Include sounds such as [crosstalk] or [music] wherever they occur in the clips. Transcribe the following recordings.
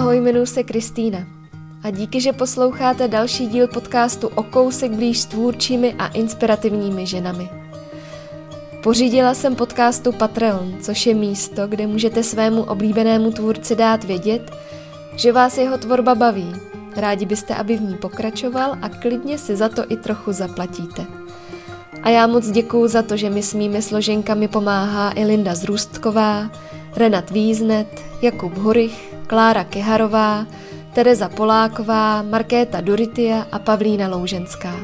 ahoj, jmenuji se Kristýna. A díky, že posloucháte další díl podcastu o kousek blíž s tvůrčími a inspirativními ženami. Pořídila jsem podcastu Patreon, což je místo, kde můžete svému oblíbenému tvůrci dát vědět, že vás jeho tvorba baví. Rádi byste, aby v ní pokračoval a klidně si za to i trochu zaplatíte. A já moc děkuju za to, že mi s mými složenkami pomáhá i Linda Zrůstková, Renat Víznet, Jakub Horych, Klára Keharová, Tereza Poláková, Markéta Duritia a Pavlína Louženská.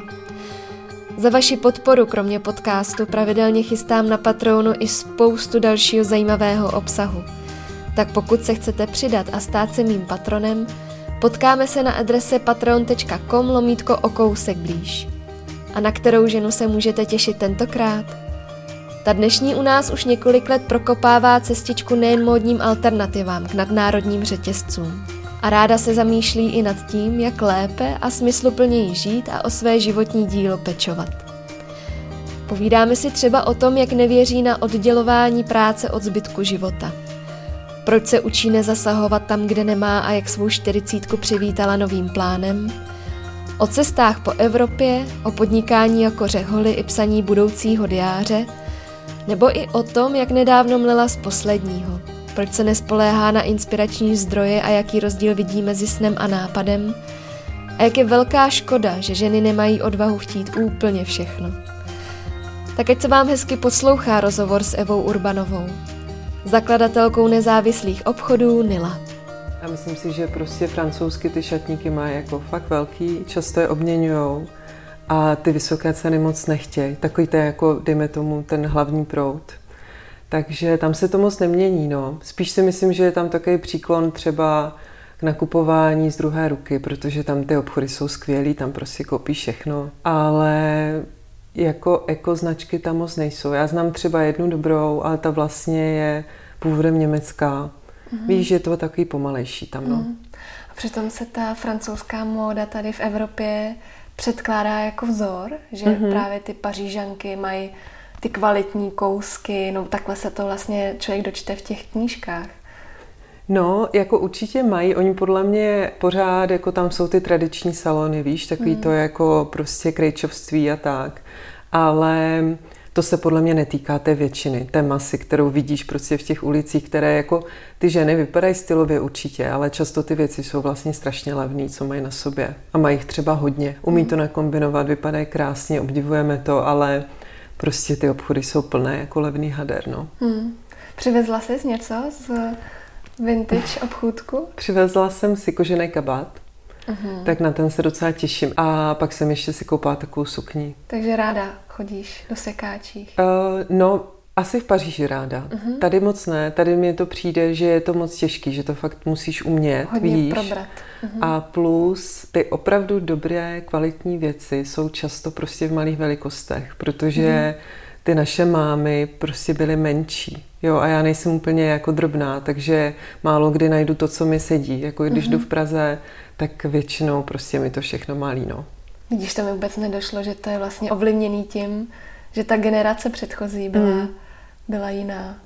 Za vaši podporu kromě podcastu pravidelně chystám na Patronu i spoustu dalšího zajímavého obsahu. Tak pokud se chcete přidat a stát se mým patronem, potkáme se na adrese patreon.com lomítko o kousek blíž. A na kterou ženu se můžete těšit tentokrát? Ta dnešní u nás už několik let prokopává cestičku nejen módním alternativám k nadnárodním řetězcům. A ráda se zamýšlí i nad tím, jak lépe a smysluplněji žít a o své životní dílo pečovat. Povídáme si třeba o tom, jak nevěří na oddělování práce od zbytku života. Proč se učí nezasahovat tam, kde nemá a jak svou čtyřicítku přivítala novým plánem. O cestách po Evropě, o podnikání jako řeholi i psaní budoucího diáře – nebo i o tom, jak nedávno mlela z posledního. Proč se nespoléhá na inspirační zdroje a jaký rozdíl vidí mezi snem a nápadem. A jak je velká škoda, že ženy nemají odvahu chtít úplně všechno. Tak ať se vám hezky poslouchá rozhovor s Evou Urbanovou, zakladatelkou nezávislých obchodů Nila. Já myslím si, že prostě francouzsky ty šatníky mají jako fakt velký, často je obměňujou a ty vysoké ceny moc nechtějí. Takový to je jako, dejme tomu, ten hlavní proud. Takže tam se to moc nemění. No. Spíš si myslím, že je tam takový příklon třeba k nakupování z druhé ruky, protože tam ty obchody jsou skvělý, tam prostě koupí všechno. Ale jako ekoznačky tam moc nejsou. Já znám třeba jednu dobrou, ale ta vlastně je původem německá. Mm-hmm. Víš, že je to takový pomalejší tam, no. Mm. A přitom se ta francouzská móda tady v Evropě předkládá jako vzor, že mm-hmm. právě ty pařížanky mají ty kvalitní kousky, no takhle se to vlastně člověk dočte v těch knížkách. No, jako určitě mají, oni podle mě pořád, jako tam jsou ty tradiční salony, víš, takový mm. to jako prostě krejčovství a tak, ale to se podle mě netýká té většiny, té masy, kterou vidíš prostě v těch ulicích, které jako ty ženy vypadají stylově určitě, ale často ty věci jsou vlastně strašně levné, co mají na sobě. A mají jich třeba hodně. Umí to nakombinovat, vypadají krásně, obdivujeme to, ale prostě ty obchody jsou plné jako levný hader, no. Hmm. Přivezla jsi něco z vintage obchůdku? Přivezla jsem si kožený kabát, uh-huh. tak na ten se docela těším. A pak jsem ještě si koupila takovou sukni. Takže ráda chodíš do sekáčích? Uh, no, asi v Paříži ráda. Uh-huh. Tady moc ne. Tady mi to přijde, že je to moc těžký, že to fakt musíš umět, Hodně víš. probrat. Uh-huh. A plus ty opravdu dobré, kvalitní věci jsou často prostě v malých velikostech, protože uh-huh. ty naše mámy prostě byly menší. Jo, a já nejsem úplně jako drobná, takže málo kdy najdu to, co mi sedí. Jako když uh-huh. jdu v Praze, tak většinou prostě mi to všechno malí, no. Vidíš, to mi vůbec nedošlo, že to je vlastně ovlivněný tím, že ta generace předchozí byla, mm. byla jiná.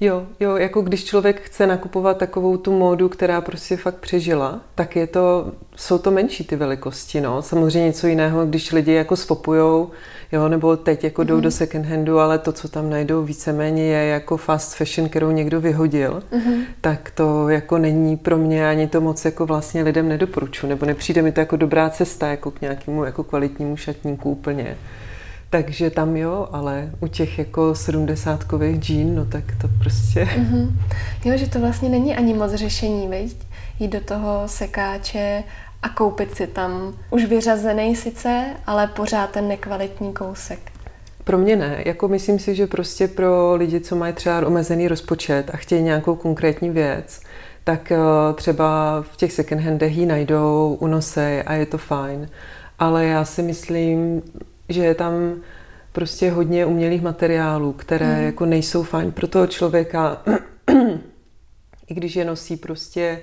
Jo, jo, jako když člověk chce nakupovat takovou tu módu, která prostě fakt přežila, tak je to, jsou to menší ty velikosti, no. Samozřejmě něco jiného, když lidi jako svopujou, jo, nebo teď jako mm-hmm. jdou do mhm. second handu, ale to, co tam najdou víceméně je jako fast fashion, kterou někdo vyhodil, mm-hmm. tak to jako není pro mě ani to moc jako vlastně lidem nedoporučuji, nebo nepřijde mi to jako dobrá cesta jako k nějakému jako kvalitnímu šatníku úplně. Takže tam jo, ale u těch jako sedmdesátkových džín, no tak to prostě... Mm-hmm. Jo, že to vlastně není ani moc řešení, viď? Jít do toho sekáče a koupit si tam už vyřazený sice, ale pořád ten nekvalitní kousek. Pro mě ne. Jako myslím si, že prostě pro lidi, co mají třeba omezený rozpočet a chtějí nějakou konkrétní věc, tak eh, třeba v těch second handech ji najdou, unosej a je to fajn. Ale já si myslím, že je tam prostě hodně umělých materiálů, které mm. jako nejsou fajn pro toho člověka, [clears throat] i když je nosí prostě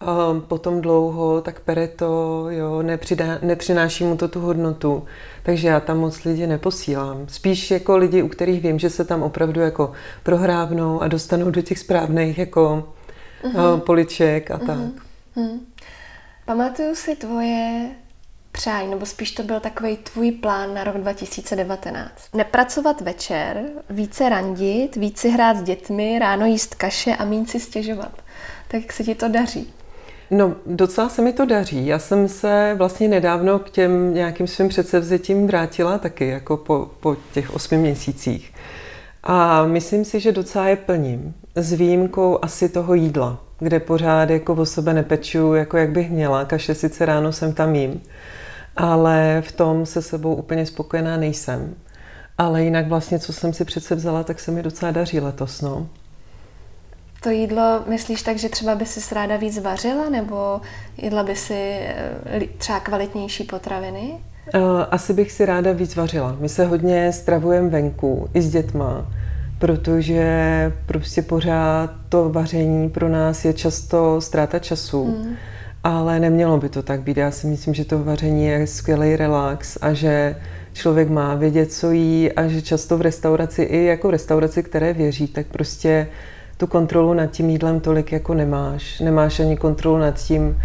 um, potom dlouho, tak pere to, jo, nepřidá, nepřináší mu to tu hodnotu. Takže já tam moc lidi neposílám. Spíš jako lidi, u kterých vím, že se tam opravdu jako prohrávnou a dostanou do těch správných jako mm-hmm. uh, poliček a mm-hmm. tak. Hmm. Pamatuju si tvoje přání, nebo spíš to byl takový tvůj plán na rok 2019. Nepracovat večer, více randit, více hrát s dětmi, ráno jíst kaše a méně si stěžovat. Tak jak se ti to daří? No, docela se mi to daří. Já jsem se vlastně nedávno k těm nějakým svým předsevzetím vrátila taky, jako po, po těch osmi měsících. A myslím si, že docela je plním. S výjimkou asi toho jídla, kde pořád jako o sebe nepeču, jako jak bych měla. Kaše sice ráno jsem tam jím, ale v tom se sebou úplně spokojená nejsem. Ale jinak vlastně, co jsem si přece vzala, tak se mi docela daří letos, no. To jídlo myslíš tak, že třeba by si ráda víc vařila, nebo jedla by si eh, třeba kvalitnější potraviny? Eh, asi bych si ráda víc vařila. My se hodně stravujeme venku, i s dětma, protože prostě pořád to vaření pro nás je často ztráta času. Hmm. Ale nemělo by to tak být. Já si myslím, že to vaření je skvělý relax a že člověk má vědět, co jí a že často v restauraci, i jako v restauraci, které věří, tak prostě tu kontrolu nad tím jídlem tolik jako nemáš. Nemáš ani kontrolu nad tím,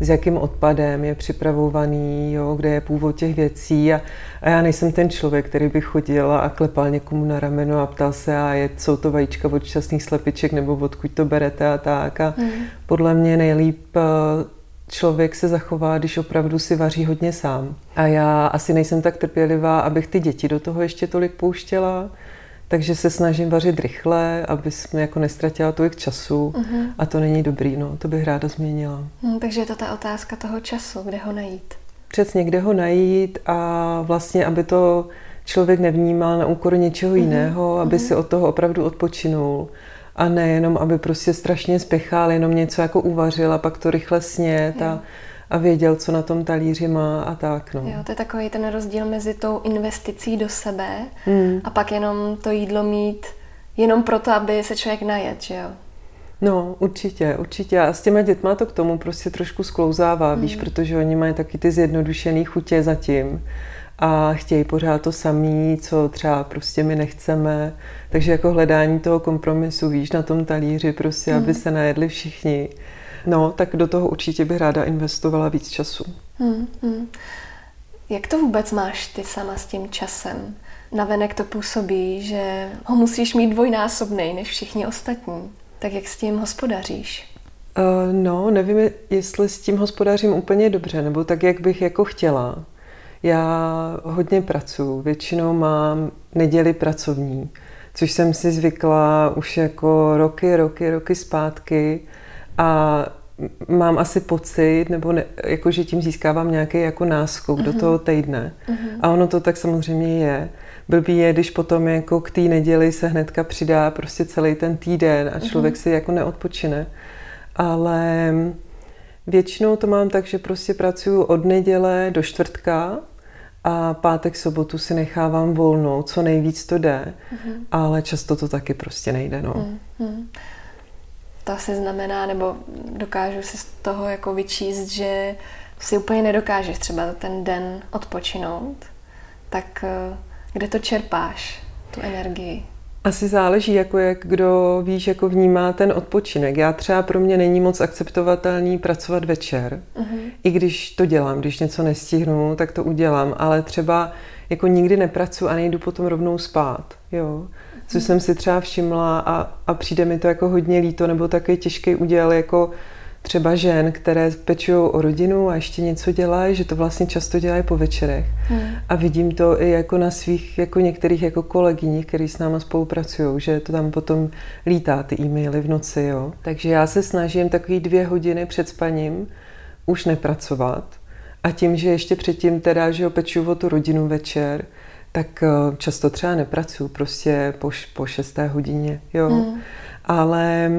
s jakým odpadem je připravovaný, jo, kde je původ těch věcí. A, a já nejsem ten člověk, který by chodil a klepal někomu na rameno a ptal se, a je, jsou to vajíčka od šťastných slepiček nebo odkud to berete a tak. A hmm. podle mě nejlíp eh, člověk se zachová, když opravdu si vaří hodně sám. A já asi nejsem tak trpělivá, abych ty děti do toho ještě tolik pouštěla takže se snažím vařit rychle, aby jsme jako nestratila tolik času uh-huh. a to není dobrý, no, to bych ráda změnila. Hmm, takže je to ta otázka toho času, kde ho najít. Přesně, kde ho najít a vlastně, aby to člověk nevnímal na úkor něčeho uh-huh. jiného, aby uh-huh. si od toho opravdu odpočinul a nejenom, aby prostě strašně spěchal, jenom něco jako uvařil a pak to rychle snět a a věděl, co na tom talíři má a tak. No. Jo, to je takový ten rozdíl mezi tou investicí do sebe hmm. a pak jenom to jídlo mít jenom proto, aby se člověk najet, že jo? No, určitě, určitě. A s těma dětma to k tomu prostě trošku sklouzává, hmm. víš, protože oni mají taky ty zjednodušený chutě zatím a chtějí pořád to samý, co třeba prostě my nechceme. Takže jako hledání toho kompromisu, víš, na tom talíři prostě, hmm. aby se najedli všichni. No, tak do toho určitě bych ráda investovala víc času. Hmm, hmm. Jak to vůbec máš ty sama s tím časem? Navenek to působí, že ho musíš mít dvojnásobný než všichni ostatní. Tak jak s tím hospodaříš? Uh, no, nevím, jestli s tím hospodařím úplně dobře, nebo tak, jak bych jako chtěla. Já hodně pracuji, většinou mám neděli pracovní, což jsem si zvykla už jako roky, roky, roky zpátky a mám asi pocit, nebo ne, jako, že tím získávám nějaký jako náskok uh-huh. do mhm. toho týdne. Uh-huh. A ono to tak samozřejmě je. Blbý je, když potom jako k té neděli se hnedka přidá prostě celý ten týden a člověk uh-huh. si jako neodpočine. Ale většinou to mám tak, že prostě pracuju od neděle do čtvrtka a pátek, sobotu si nechávám volnou, co nejvíc to jde, uh-huh. ale často to taky prostě nejde. No. Uh-huh to asi znamená, nebo dokážu si z toho jako vyčíst, že si úplně nedokážeš třeba ten den odpočinout, tak eh, kde to čerpáš, tu energii? Asi záleží, jako jak kdo víš, jako vnímá ten odpočinek. Já třeba pro mě není moc akceptovatelný pracovat večer, uh-huh. i když to dělám, když něco nestihnu, tak to udělám, ale třeba jako nikdy nepracuji a nejdu potom rovnou spát, jo co jsem si třeba všimla a, a přijde mi to jako hodně líto, nebo takový těžký úděl jako třeba žen, které pečují o rodinu a ještě něco dělají, že to vlastně často dělají po večerech. Hmm. A vidím to i jako na svých jako některých jako kolegyních, kteří s náma spolupracují, že to tam potom lítá ty e-maily v noci. Jo. Takže já se snažím takový dvě hodiny před spaním už nepracovat. A tím, že ještě předtím teda, že peču o tu rodinu večer, tak eh, často třeba nepracuji, prostě po, po šesté hodině, jo. Mm. Ale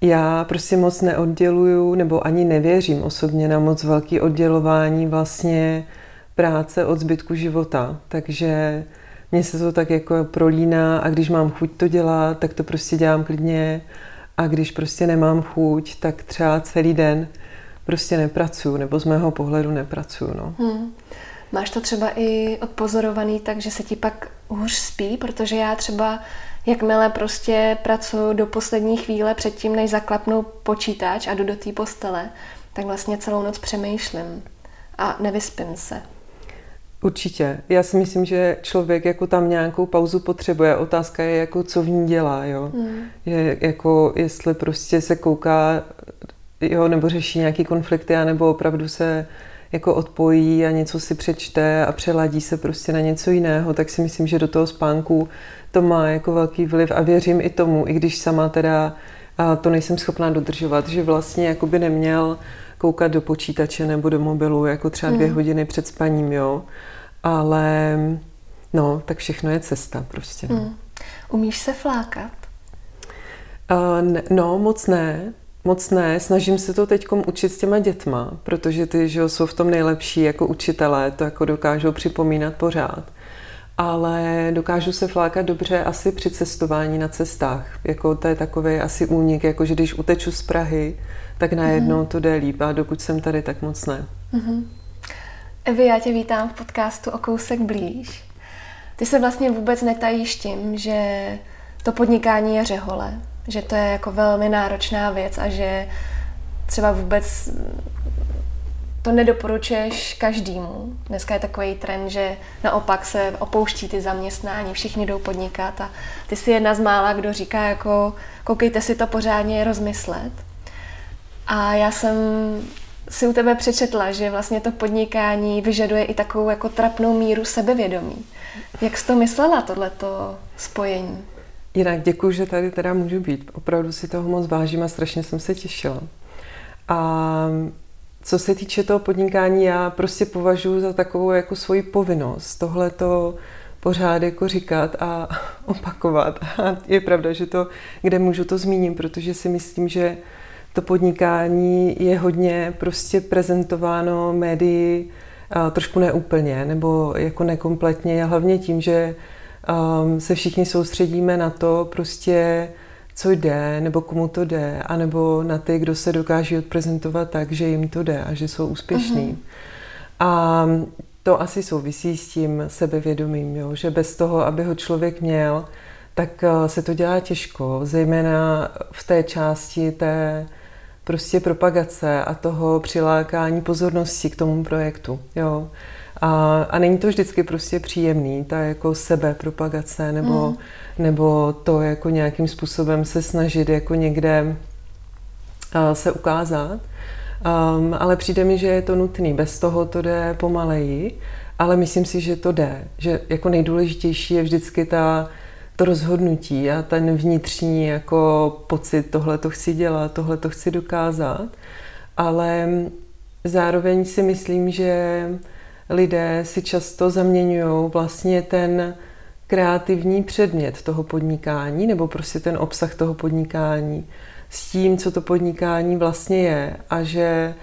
já prostě moc neodděluju, nebo ani nevěřím osobně na moc velký oddělování vlastně práce od zbytku života. Takže mně se to tak jako prolíná a když mám chuť to dělat, tak to prostě dělám klidně a když prostě nemám chuť, tak třeba celý den prostě nepracuju, nebo z mého pohledu nepracuju, no. Hmm. Máš to třeba i odpozorovaný tak, že se ti pak hůř spí, protože já třeba jakmile prostě pracuji do poslední chvíle předtím, než zaklapnu počítač a jdu do té postele, tak vlastně celou noc přemýšlím a nevyspím se. Určitě. Já si myslím, že člověk jako tam nějakou pauzu potřebuje. Otázka je, jako co v ní dělá, jo. Hmm. Je, jako jestli prostě se kouká, jo, nebo řeší nějaký konflikty, anebo opravdu se jako odpojí a něco si přečte a přeladí se prostě na něco jiného, tak si myslím, že do toho spánku to má jako velký vliv a věřím i tomu, i když sama teda a to nejsem schopná dodržovat, že vlastně jako by neměl koukat do počítače nebo do mobilu jako třeba dvě hmm. hodiny před spaním, jo. Ale no, tak všechno je cesta prostě. No. Hmm. Umíš se flákat? Uh, no, moc ne. Moc ne, snažím se to teď učit s těma dětma, protože ty že jsou v tom nejlepší jako učitelé, to jako dokážou připomínat pořád. Ale dokážu se flákat dobře asi při cestování na cestách. Jako to je takový asi únik, jako že když uteču z Prahy, tak najednou mm-hmm. to jde líp a dokud jsem tady, tak moc ne. Mm-hmm. Evi, já tě vítám v podcastu o kousek blíž. Ty se vlastně vůbec netajíš tím, že to podnikání je řehole, že to je jako velmi náročná věc a že třeba vůbec to nedoporučuješ každému. Dneska je takový trend, že naopak se opouští ty zaměstnání, všichni jdou podnikat a ty jsi jedna z mála, kdo říká jako koukejte si to pořádně rozmyslet. A já jsem si u tebe přečetla, že vlastně to podnikání vyžaduje i takovou jako trapnou míru sebevědomí. Jak jsi to myslela, tohleto spojení? Jinak děkuji, že tady teda můžu být. Opravdu si toho moc vážím a strašně jsem se těšila. A co se týče toho podnikání, já prostě považuji za takovou jako svoji povinnost tohle to pořád jako říkat a [laughs] opakovat. A je pravda, že to, kde můžu, to zmíním, protože si myslím, že to podnikání je hodně prostě prezentováno médii trošku neúplně nebo jako nekompletně, hlavně tím, že um, se všichni soustředíme na to prostě, co jde, nebo komu to jde, anebo na ty, kdo se dokáží odprezentovat tak, že jim to jde a že jsou úspěšní. Uh-huh. A to asi souvisí s tím sebevědomím, jo? že bez toho, aby ho člověk měl, tak uh, se to dělá těžko, zejména v té části té prostě propagace a toho přilákání pozornosti k tomu projektu. Jo. A, a není to vždycky prostě příjemný, ta jako sebe propagace nebo, mm. nebo to jako nějakým způsobem se snažit jako někde uh, se ukázat. Um, ale přijde mi, že je to nutný. Bez toho to jde pomaleji, ale myslím si, že to jde. Že jako nejdůležitější je vždycky ta to rozhodnutí a ten vnitřní jako pocit, tohle to chci dělat, tohle to chci dokázat, ale zároveň si myslím, že lidé si často zaměňují vlastně ten kreativní předmět toho podnikání nebo prostě ten obsah toho podnikání s tím, co to podnikání vlastně je. A že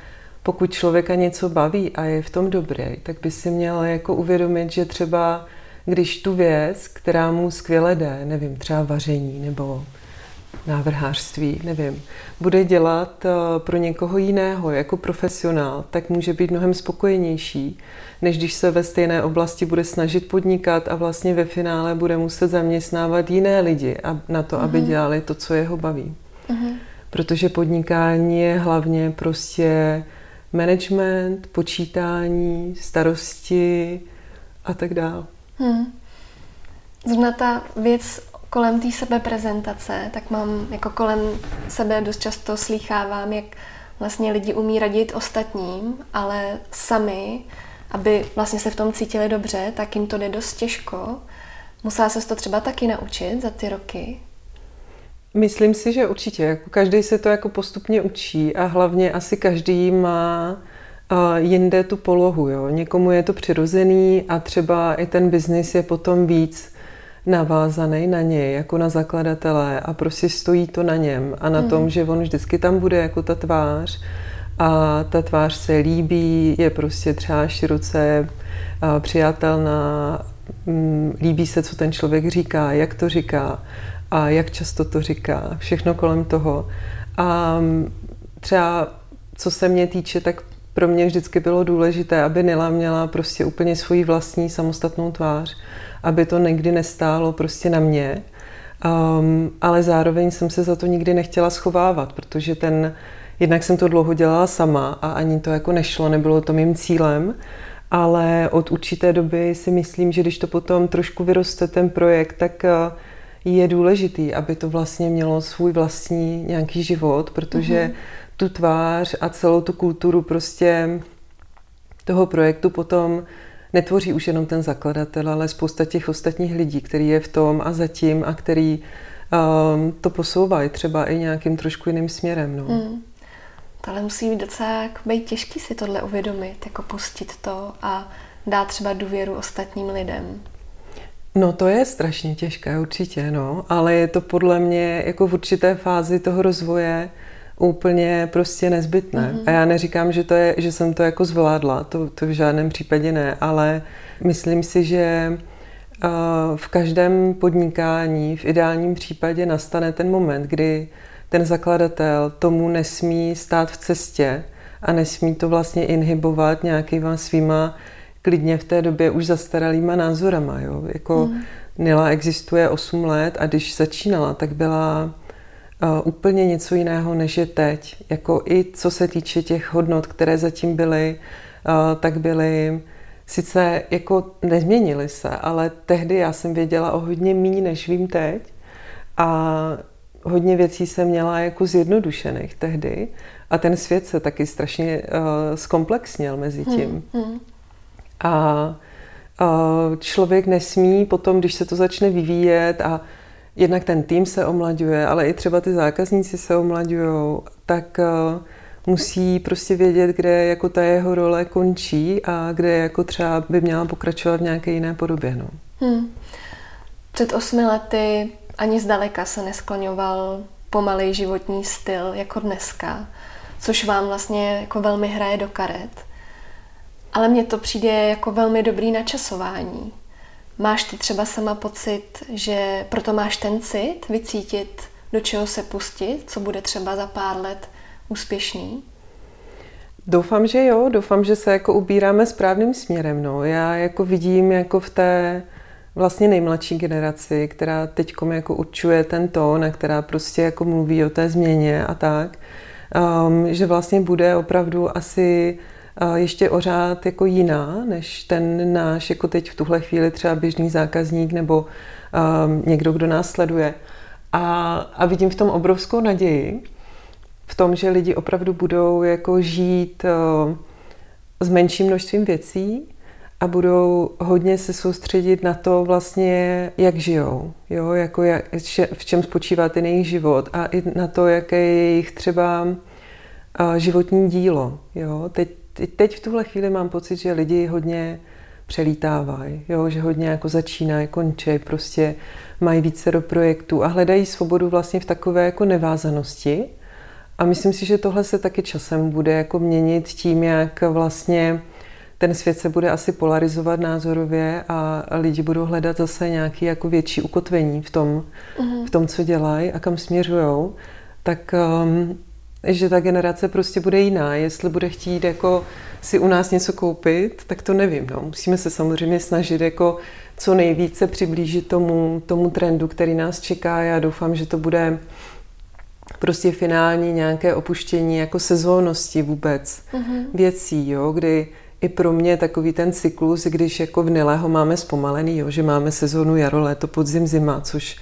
pokud člověka něco baví a je v tom dobrý, tak by si měl jako uvědomit, že třeba když tu věc, která mu skvěle jde, nevím, třeba vaření nebo návrhářství, nevím, bude dělat eh, pro někoho jiného jako profesionál, tak může být mnohem spokojenější, než když se ve stejné oblasti bude snažit podnikat a vlastně ve finále bude muset zaměstnávat jiné lidi na to, aby mhm. dělali to, co jeho baví. Uh-huh. Protože podnikání je hlavně prostě management, počítání, starosti a tak dále. Hmm. Zrovna ta věc kolem té sebeprezentace, tak mám jako kolem sebe dost často slýchávám, jak vlastně lidi umí radit ostatním, ale sami, aby vlastně se v tom cítili dobře, tak jim to jde dost těžko. Musela se to třeba taky naučit za ty roky? Myslím si, že určitě. Jako každý se to jako postupně učí a hlavně asi každý má jinde tu polohu. Jo. Někomu je to přirozený a třeba i ten biznis je potom víc navázaný na něj, jako na zakladatele a prostě stojí to na něm a na mm. tom, že on vždycky tam bude jako ta tvář a ta tvář se líbí, je prostě třeba široce přijatelná, mm, líbí se, co ten člověk říká, jak to říká a jak často to říká, všechno kolem toho. A mm, třeba co se mě týče, tak pro mě vždycky bylo důležité, aby Nila měla prostě úplně svoji vlastní samostatnou tvář, aby to nikdy nestálo prostě na mě, um, ale zároveň jsem se za to nikdy nechtěla schovávat, protože ten jednak jsem to dlouho dělala sama a ani to jako nešlo, nebylo to mým cílem, ale od určité doby si myslím, že když to potom trošku vyroste ten projekt, tak eh, je důležitý, aby to vlastně mělo svůj vlastní nějaký život, protože mm-hmm. Tu tvář a celou tu kulturu prostě toho projektu potom netvoří už jenom ten zakladatel, ale spousta těch ostatních lidí, který je v tom a zatím a který um, to posouvají třeba i nějakým trošku jiným směrem. No. Mm. Ale musí být docela jako být těžký si tohle uvědomit, jako pustit to a dát třeba důvěru ostatním lidem. No to je strašně těžké, určitě, no, ale je to podle mě jako v určité fázi toho rozvoje úplně prostě nezbytné. Mm-hmm. A já neříkám, že, to je, že jsem to jako zvládla, to, to v žádném případě ne, ale myslím si, že v každém podnikání v ideálním případě nastane ten moment, kdy ten zakladatel tomu nesmí stát v cestě a nesmí to vlastně inhibovat nějakýma svýma klidně v té době už zastaralýma názorama. Jo? Jako mm. Nila existuje 8 let a když začínala, tak byla úplně něco jiného, než je teď. Jako i co se týče těch hodnot, které zatím byly, tak byly sice jako nezměnily se, ale tehdy já jsem věděla o hodně méně, než vím teď. A hodně věcí jsem měla jako zjednodušených tehdy a ten svět se taky strašně uh, zkomplexnil mezi hmm, tím. Hmm, hmm. A uh, člověk nesmí potom, když se to začne vyvíjet a jednak ten tým se omlaďuje, ale i třeba ty zákazníci se omlaďují, tak uh, musí prostě vědět, kde jako ta jeho role končí a kde jako třeba by měla pokračovat v nějaké jiné podobě. No. Hmm. Před osmi lety ani zdaleka se neskloňoval pomalej životní styl jako dneska, což vám vlastně jako velmi hraje do karet. Ale mně to přijde jako velmi dobrý načasování. Máš ty třeba sama pocit, že proto máš ten cit vycítit, do čeho se pustit, co bude třeba za pár let úspěšný? Doufám, že jo, doufám, že se jako ubíráme správným směrem. No. Já jako vidím jako v té vlastně nejmladší generaci, která teď jako určuje ten tón a která prostě jako mluví o té změně a tak, um, že vlastně bude opravdu asi uh, ještě ořád jako jiná, než ten náš jako teď v tuhle chvíli třeba běžný zákazník nebo um, někdo, kdo nás sleduje. A, a vidím v tom obrovskou naději, v tom, že lidi opravdu budou jako žít uh, s menším množstvím věcí, a budou hodně se soustředit na to vlastně, jak žijou, jo, jako jak, v čem spočívá ten jejich život a i na to, jaké je jejich třeba životní dílo, jo. Teď, teď v tuhle chvíli mám pocit, že lidi hodně přelítávají, jo, že hodně jako začínají, končí, prostě mají více do projektů a hledají svobodu vlastně v takové jako nevázanosti. A myslím si, že tohle se taky časem bude jako měnit tím, jak vlastně ten svět se bude asi polarizovat názorově a lidi budou hledat zase nějaký jako větší ukotvení v tom, mm-hmm. v tom co dělají a kam směřují, tak um, že ta generace prostě bude jiná. Jestli bude chtít jako si u nás něco koupit, tak to nevím. No. Musíme se samozřejmě snažit jako co nejvíce přiblížit tomu, tomu trendu, který nás čeká. Já doufám, že to bude prostě finální nějaké opuštění jako sezónnosti vůbec mm-hmm. věcí, jo, kdy i pro mě takový ten cyklus, když jako v Nile ho máme zpomalený, jo, že máme sezónu jaro, léto, podzim, zima, což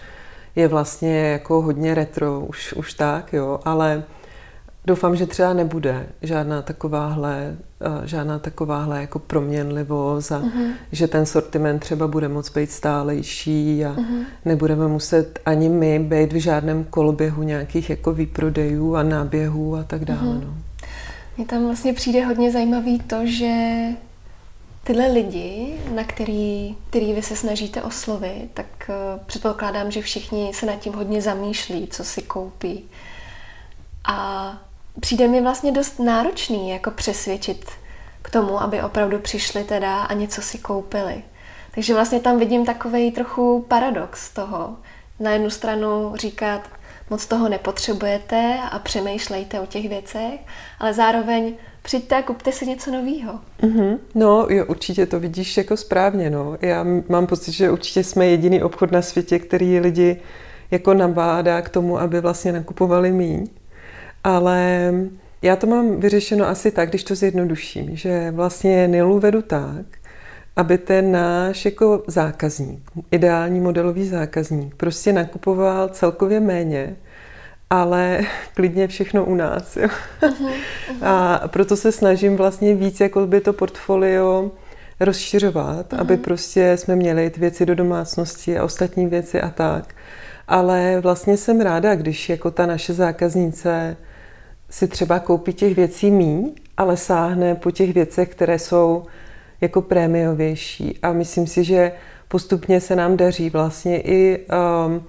je vlastně jako hodně retro, už, už tak, jo, ale doufám, že třeba nebude žádná takováhle, eh, žádná takováhle jako proměnlivost a uh-huh. že ten sortiment třeba bude moc být stálejší a uh-huh. nebudeme muset ani my být v žádném koloběhu nějakých jako výprodejů a náběhů a tak dále. Uh-huh. No. Mně tam vlastně přijde hodně zajímavý to, že tyhle lidi, na který, který vy se snažíte oslovit, tak uh, předpokládám, že všichni se nad tím hodně zamýšlí, co si koupí. A přijde mi vlastně dost náročný jako přesvědčit k tomu, aby opravdu přišli teda a něco si koupili. Takže vlastně tam vidím takový trochu paradox toho. Na jednu stranu říkat, moc toho nepotřebujete a přemýšlejte o těch věcech, ale zároveň přijďte a kupte si něco nového. Mm-hmm. No, jo, určitě to vidíš jako správně. No. Já mám pocit, že určitě jsme jediný obchod na světě, který lidi jako nabádá k tomu, aby vlastně nakupovali míň. Ale Já to mám vyřešeno asi tak, když to zjednoduším, že vlastně Nilu vedu tak, aby ten náš jako zákazník, ideální modelový zákazník, prostě nakupoval celkově méně, ale [laughs] klidně všechno u nás. Jo. Uh-huh, uh-huh. A proto se snažím vlastně víc jako by to portfolio rozšiřovat, uh-huh. aby prostě jsme měli ty věci do domácnosti a ostatní věci a tak. Ale vlastně jsem ráda, když jako ta naše zákaznice si třeba koupí těch věcí míň, ale sáhne po těch věcech, které jsou jako prémiovější. A myslím si, že postupně se nám daří vlastně i um,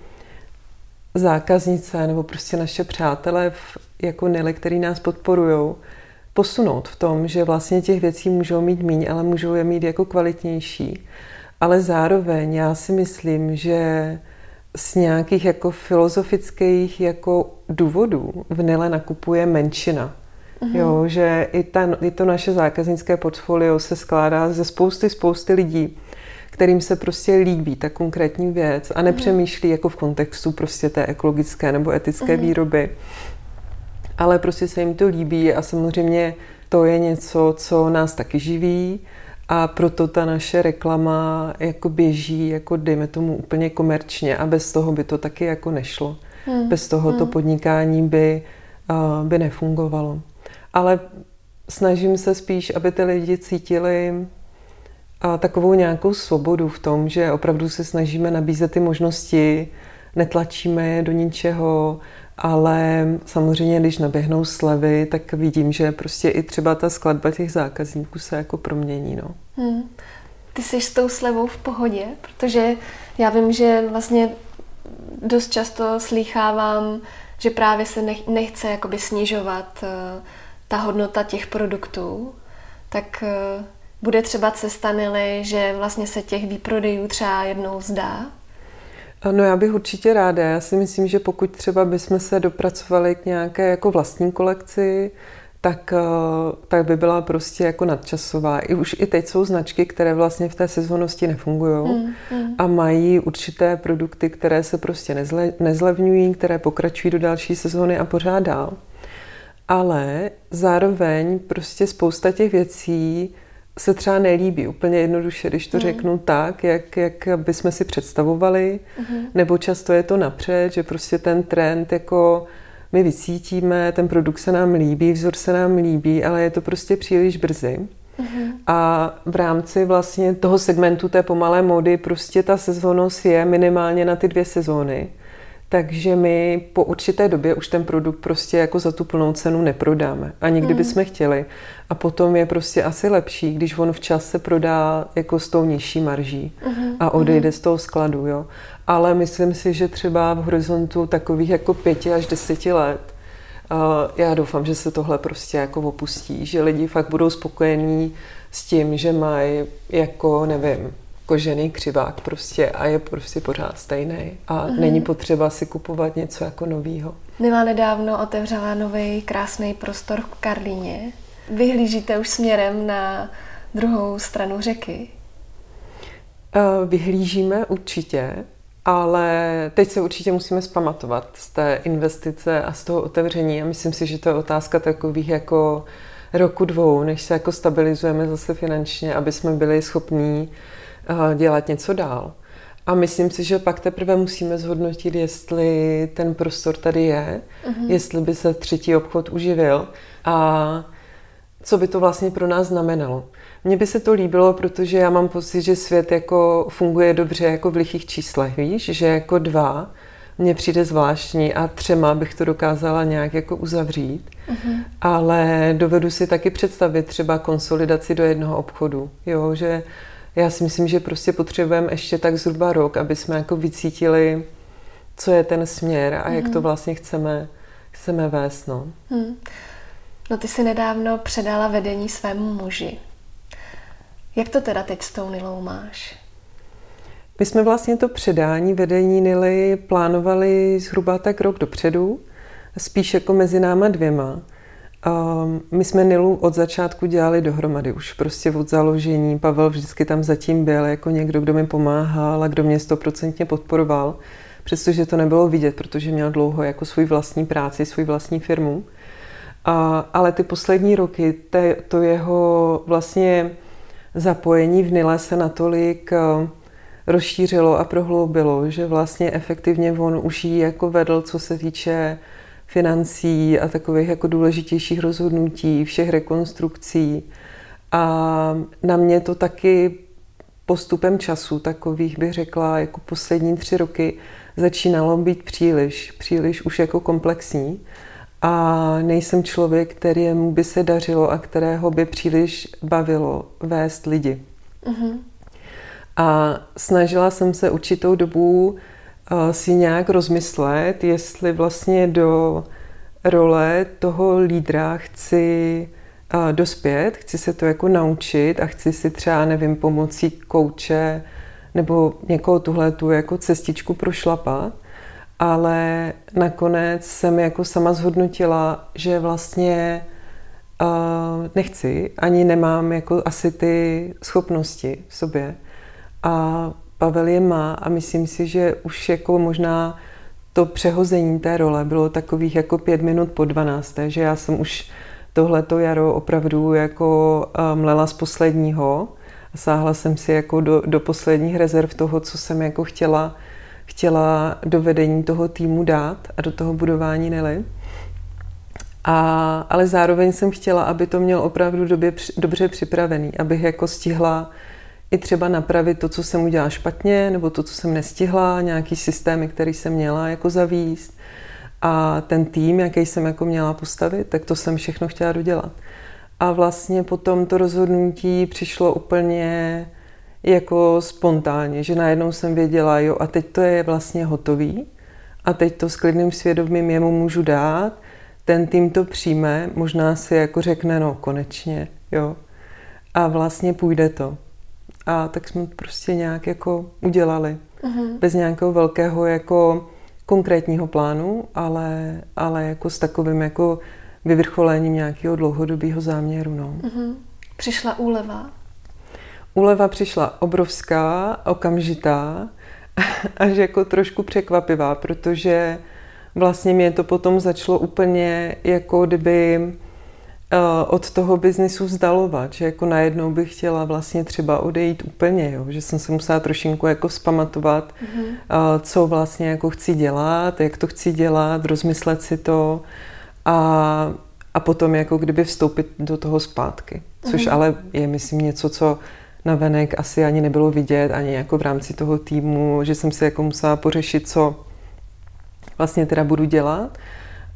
zákaznice nebo prostě naše přátelé v, jako Nily, který nás podporují, posunout v tom, že vlastně těch věcí můžou mít míň, ale můžou je mít jako kvalitnější. Ale zároveň já si myslím, že z nějakých jako filozofických jako důvodů v Nile nakupuje menšina. Mm-hmm. Jo, že i, ta, i to naše zákaznické portfolio se skládá ze spousty, spousty lidí, kterým se prostě líbí ta konkrétní věc a nepřemýšlí jako v kontextu prostě té ekologické nebo etické mm-hmm. výroby. Ale prostě se jim to líbí a samozřejmě to je něco, co nás taky živí a proto ta naše reklama jako běží, jako dejme tomu úplně komerčně a bez toho by to taky jako nešlo. Hmm. Bez toho to hmm. podnikání by, uh, by nefungovalo. Ale snažím se spíš, aby ty lidi cítili uh, takovou nějakou svobodu v tom, že opravdu se snažíme nabízet ty možnosti, netlačíme je do ničeho, ale samozřejmě, když naběhnou slevy, tak vidím, že prostě i třeba ta skladba těch zákazníků se jako promění. No. Hmm. Ty jsi s tou slevou v pohodě, protože já vím, že vlastně dost často slýchávám, že právě se nech, nechce jakoby snižovat uh, ta hodnota těch produktů, tak uh, bude třeba cesta Nily, že vlastně se těch výprodejů třeba jednou zdá? No já bych určitě ráda. Já si myslím, že pokud třeba bychom se dopracovali k nějaké jako vlastní kolekci, tak, eh, tak by byla prostě jako nadčasová. I už i teď jsou značky, které vlastně v té sezónnosti nefungují mm, mm. a mají určité produkty, které se prostě nezle, nezlevňují, které pokračují do další sezóny a pořád dál. Ale zároveň prostě spousta těch věcí se třeba nelíbí úplně jednoduše, když to mm. řeknu tak, jak, jak bychom si představovali, mm. nebo často je to napřed, že prostě ten trend jako my vycítíme, ten produkt se nám líbí, vzor se nám líbí, ale je to prostě příliš brzy. Mm. A v rámci vlastně toho segmentu té pomalé mody prostě ta sezónnost je minimálně na ty dvě sezóny. Takže my po určité době už ten produkt prostě jako za tu plnou cenu neprodáme. A nikdy mm. bychom chtěli. A potom je prostě asi lepší, když on včas se prodá jako s tou nižší marží mm. a odejde mm. z toho skladu. Jo. Ale myslím si, že třeba v horizontu takových jako pěti až deseti let já doufám, že se tohle prostě jako opustí, že lidi fakt budou spokojení s tím, že mají jako, nevím, kožený křivák prostě a je prostě pořád stejný a mm-hmm. není potřeba si kupovat něco jako novýho. Mila nedávno otevřela nový krásný prostor v Karlíně. Vyhlížíte už směrem na druhou stranu řeky? Vyhlížíme určitě, ale teď se určitě musíme zpamatovat z té investice a z toho otevření a myslím si, že to je otázka takových jako roku dvou, než se jako stabilizujeme zase finančně, aby jsme byli schopní dělat něco dál. A myslím si, že pak teprve musíme zhodnotit, jestli ten prostor tady je, uh-huh. jestli by se třetí obchod uživil a co by to vlastně pro nás znamenalo. Mně by se to líbilo, protože já mám pocit, že svět jako funguje dobře jako v lichých číslech, víš, že jako dva mně přijde zvláštní a třema bych to dokázala nějak jako uzavřít, uh-huh. ale dovedu si taky představit třeba konsolidaci do jednoho obchodu, jo, že já si myslím, že prostě potřebujeme ještě tak zhruba rok, aby jsme jako vycítili, co je ten směr a jak to mhm. vlastně chceme, chceme vést. No. Hmm. no ty si nedávno předala vedení svému muži. Jak to teda teď s tou Nilou máš? My jsme vlastně to předání vedení Nily plánovali zhruba tak rok dopředu, spíš jako mezi náma dvěma. Um, my jsme Nilu od začátku dělali dohromady, už prostě od založení. Pavel vždycky tam zatím byl jako někdo, kdo mi pomáhal a kdo mě stoprocentně podporoval, přestože to nebylo vidět, protože měl dlouho jako svůj vlastní práci, svůj vlastní firmu. A, ale ty poslední roky, te, to jeho vlastně zapojení v Nile se natolik uh, rozšířilo a prohloubilo, že vlastně efektivně on už jako vedl, co se týče financí a takových jako důležitějších rozhodnutí, všech rekonstrukcí. A na mě to taky postupem času, takových bych řekla, jako poslední tři roky, začínalo být příliš, příliš už jako komplexní. A nejsem člověk, kterému by se dařilo a kterého by příliš bavilo vést lidi. Mm-hmm. A snažila jsem se určitou dobu si nějak rozmyslet, jestli vlastně do role toho lídra chci dospět, chci se to jako naučit a chci si třeba, nevím, pomocí kouče nebo někoho tuhle tu jako cestičku prošlapat. Ale nakonec jsem jako sama zhodnotila, že vlastně uh, nechci, ani nemám jako asi ty schopnosti v sobě. A Pavel je má a myslím si, že už jako možná to přehození té role bylo takových jako pět minut po 12. že já jsem už tohleto jaro opravdu jako mlela z posledního. Sáhla jsem si jako do, do posledních rezerv toho, co jsem jako chtěla, chtěla do vedení toho týmu dát a do toho budování Nely. A, ale zároveň jsem chtěla, aby to měl opravdu době, dobře připravený, abych jako stihla i třeba napravit to, co jsem udělala špatně, nebo to, co jsem nestihla, nějaký systémy, který jsem měla jako zavíst. A ten tým, jaký jsem jako měla postavit, tak to jsem všechno chtěla dodělat. A vlastně potom to rozhodnutí přišlo úplně jako spontánně, že najednou jsem věděla, jo, a teď to je vlastně hotový a teď to s klidným svědomím jemu můžu dát, ten tým to přijme, možná si jako řekne, no konečně, jo, a vlastně půjde to. A tak jsme to prostě nějak jako udělali. Uh-huh. Bez nějakého velkého jako konkrétního plánu, ale, ale jako s takovým jako vyvrcholením nějakého dlouhodobého záměru. No. Uh-huh. Přišla úleva? Úleva přišla obrovská, okamžitá, [laughs] až jako trošku překvapivá, protože vlastně mě to potom začalo úplně jako kdyby od toho biznisu vzdalovat, že jako najednou bych chtěla vlastně třeba odejít úplně, jo? že jsem se musela trošinku jako vzpamatovat, mm-hmm. co vlastně jako chci dělat, jak to chci dělat, rozmyslet si to a, a potom jako kdyby vstoupit do toho zpátky. Což mm-hmm. ale je, myslím, něco, co na venek asi ani nebylo vidět, ani jako v rámci toho týmu, že jsem si jako musela pořešit, co vlastně teda budu dělat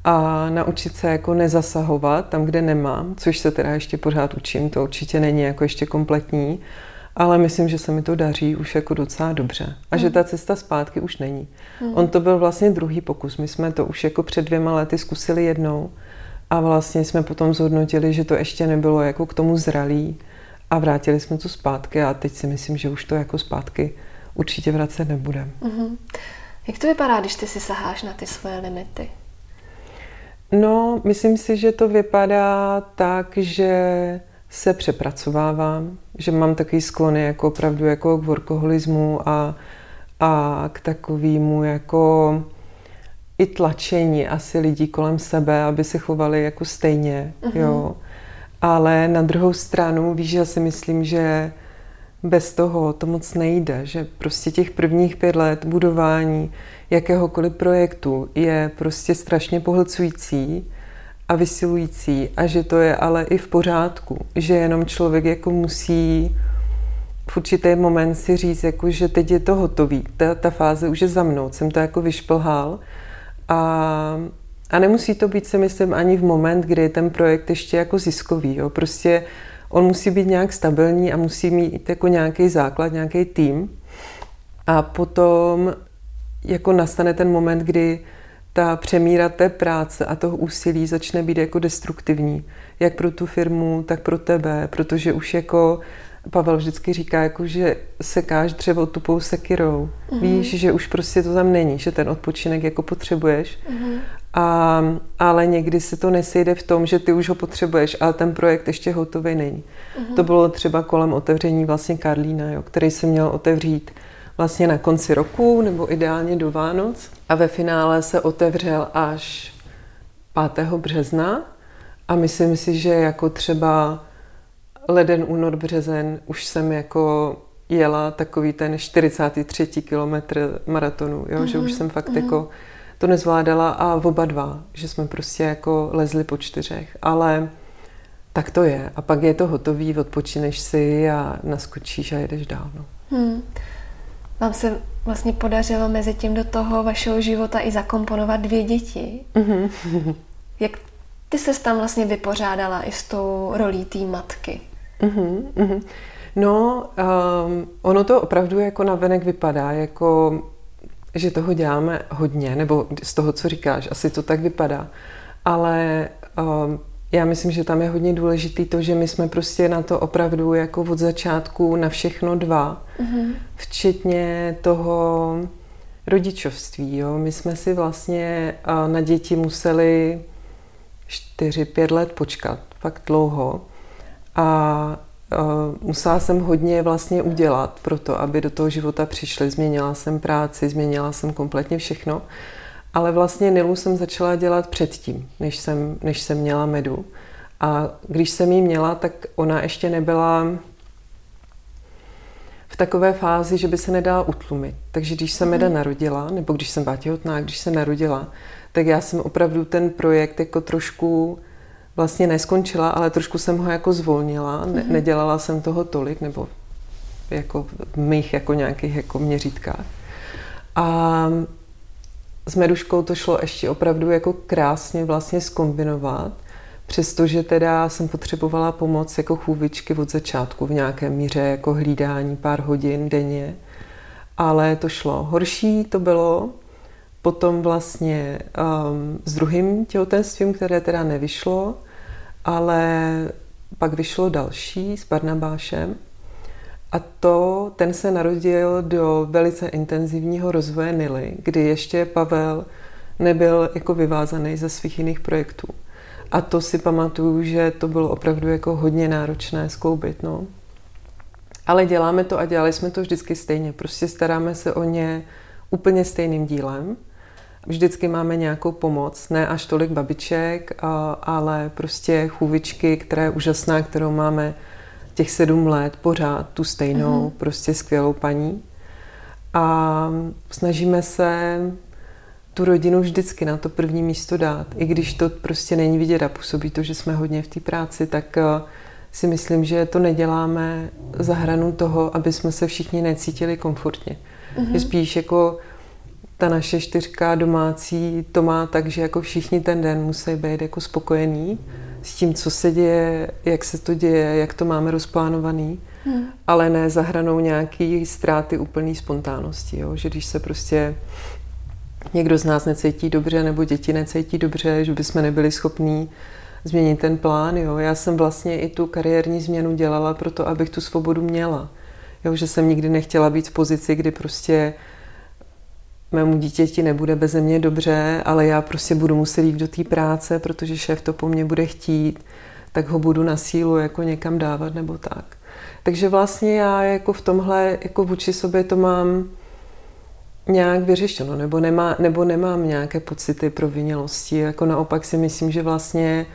a naučit se jako nezasahovat tam, kde nemám, což se teda ještě pořád učím, to určitě není jako ještě kompletní, ale myslím, že se mi to daří už jako docela dobře. A že hmm. ta cesta zpátky už není. Hmm. On to byl vlastně druhý pokus. My jsme to už jako před dvěma lety zkusili jednou a vlastně jsme potom zhodnotili, že to ještě nebylo jako k tomu zralý a vrátili jsme to zpátky a teď si myslím, že už to jako zpátky určitě vracet nebudeme. Mm-hmm. Jak to vypadá, když ty si saháš na ty svoje limity? No, myslím si, že to vypadá tak, že se přepracovávám, že mám takový sklony jako opravdu jako k workoholismu a, a k takovému jako i tlačení asi lidí kolem sebe, aby se chovali jako stejně, uh-huh. jo. Ale na druhou stranu, víš, já si myslím, že bez toho to moc nejde, že prostě těch prvních pět let budování jakéhokoliv projektu je prostě strašně pohlcující a vysilující a že to je ale i v pořádku, že jenom člověk jako musí v určitý moment si říct, jako, že teď je to hotový, ta, ta fáze už je za mnou, jsem to jako vyšplhal a, a nemusí to být, si myslím, ani v moment, kdy je ten projekt ještě jako ziskový. Jo. Prostě on musí být nějak stabilní a musí mít jako nějaký základ, nějaký tým. A potom jako nastane ten moment, kdy ta přemíra té práce a toho úsilí začne být jako destruktivní. Jak pro tu firmu, tak pro tebe, protože už jako Pavel vždycky říká, jako, že sekáš dřevo tupou sekirou. Mm-hmm. Víš, že už prostě to tam není, že ten odpočinek jako potřebuješ. Mm-hmm. A, ale někdy se to nesejde v tom, že ty už ho potřebuješ, ale ten projekt ještě hotový není. Mm-hmm. To bylo třeba kolem otevření vlastně Karlína, jo, který se měl otevřít vlastně na konci roku nebo ideálně do Vánoc a ve finále se otevřel až 5. března A myslím si, že jako třeba leden, únor, březen už jsem jako jela takový ten 43. kilometr maratonu, jo? Mm-hmm. že už mhm, jsem fakt mm-hmm. jako to nezvládala a v oba dva, že jsme prostě jako lezli po čtyřech, ale tak to je. A pak je to hotový, odpočineš si a naskočíš a jedeš dál. No. Hmm. Vám se vlastně podařilo mezi tím do toho vašeho života i zakomponovat dvě děti. Mm-hmm. Jak ty se tam vlastně vypořádala i s tou rolí té matky? Mm-hmm. No, um, ono to opravdu jako navenek vypadá, jako že toho děláme hodně, nebo z toho, co říkáš, asi to tak vypadá. Ale um, já myslím, že tam je hodně důležitý to, že my jsme prostě na to opravdu jako od začátku na všechno dva, mm-hmm. včetně toho rodičovství. Jo. My jsme si vlastně na děti museli 4-5 let počkat, fakt dlouho. A musela jsem hodně vlastně udělat pro to, aby do toho života přišly. Změnila jsem práci, změnila jsem kompletně všechno. Ale vlastně Nilu jsem začala dělat předtím, než jsem, než jsem měla medu. A když jsem ji měla, tak ona ještě nebyla v takové fázi, že by se nedala utlumit. Takže když se Meda mhm. narodila, nebo když jsem byla těhotná, když se narodila, tak já jsem opravdu ten projekt jako trošku vlastně neskončila, ale trošku jsem ho jako zvolnila. Ne, mhm. nedělala jsem toho tolik, nebo jako v mých jako nějakých jako měřítkách. A s Meduškou to šlo ještě opravdu jako krásně vlastně skombinovat, přestože teda jsem potřebovala pomoc jako chůvičky od začátku v nějaké míře jako hlídání pár hodin denně, ale to šlo. Horší to bylo potom vlastně um, s druhým těhotenstvím, které teda nevyšlo, ale pak vyšlo další s Barnabášem a to, ten se narodil do velice intenzivního rozvoje Nily, kdy ještě Pavel nebyl jako vyvázaný ze svých jiných projektů. A to si pamatuju, že to bylo opravdu jako hodně náročné skloubit. No. Ale děláme to a dělali jsme to vždycky stejně. Prostě staráme se o ně úplně stejným dílem. Vždycky máme nějakou pomoc, ne až tolik babiček, ale prostě chůvičky, která je úžasná, kterou máme těch sedm let pořád tu stejnou, mm-hmm. prostě skvělou paní. A snažíme se tu rodinu vždycky na to první místo dát. I když to prostě není vidět a působí to, že jsme hodně v té práci, tak eh, si myslím, že to neděláme za hranu toho, aby jsme se všichni necítili komfortně. Mm-hmm. spíš jako ta naše čtyřka domácí to má tak, že jako všichni ten den musí být jako spokojení s tím, co se děje, jak se to děje, jak to máme rozplánovaný, hmm. ale ne za hranou nějaký ztráty úplný spontánnosti. Jo? Že když se prostě někdo z nás necítí dobře nebo děti necítí dobře, že bychom nebyli schopní změnit ten plán. Jo? Já jsem vlastně i tu kariérní změnu dělala proto, abych tu svobodu měla. Jo? Že jsem nikdy nechtěla být v pozici, kdy prostě mému dítěti nebude bez mě dobře, ale já prostě budu muset jít do té práce, protože šéf to po mně bude chtít, tak ho budu na sílu jako někam dávat nebo tak. Takže vlastně já jako v tomhle, jako vůči sobě to mám nějak vyřešeno, nebo, nemá, nebo nemám nějaké pocity provinělosti. Jako naopak si myslím, že vlastně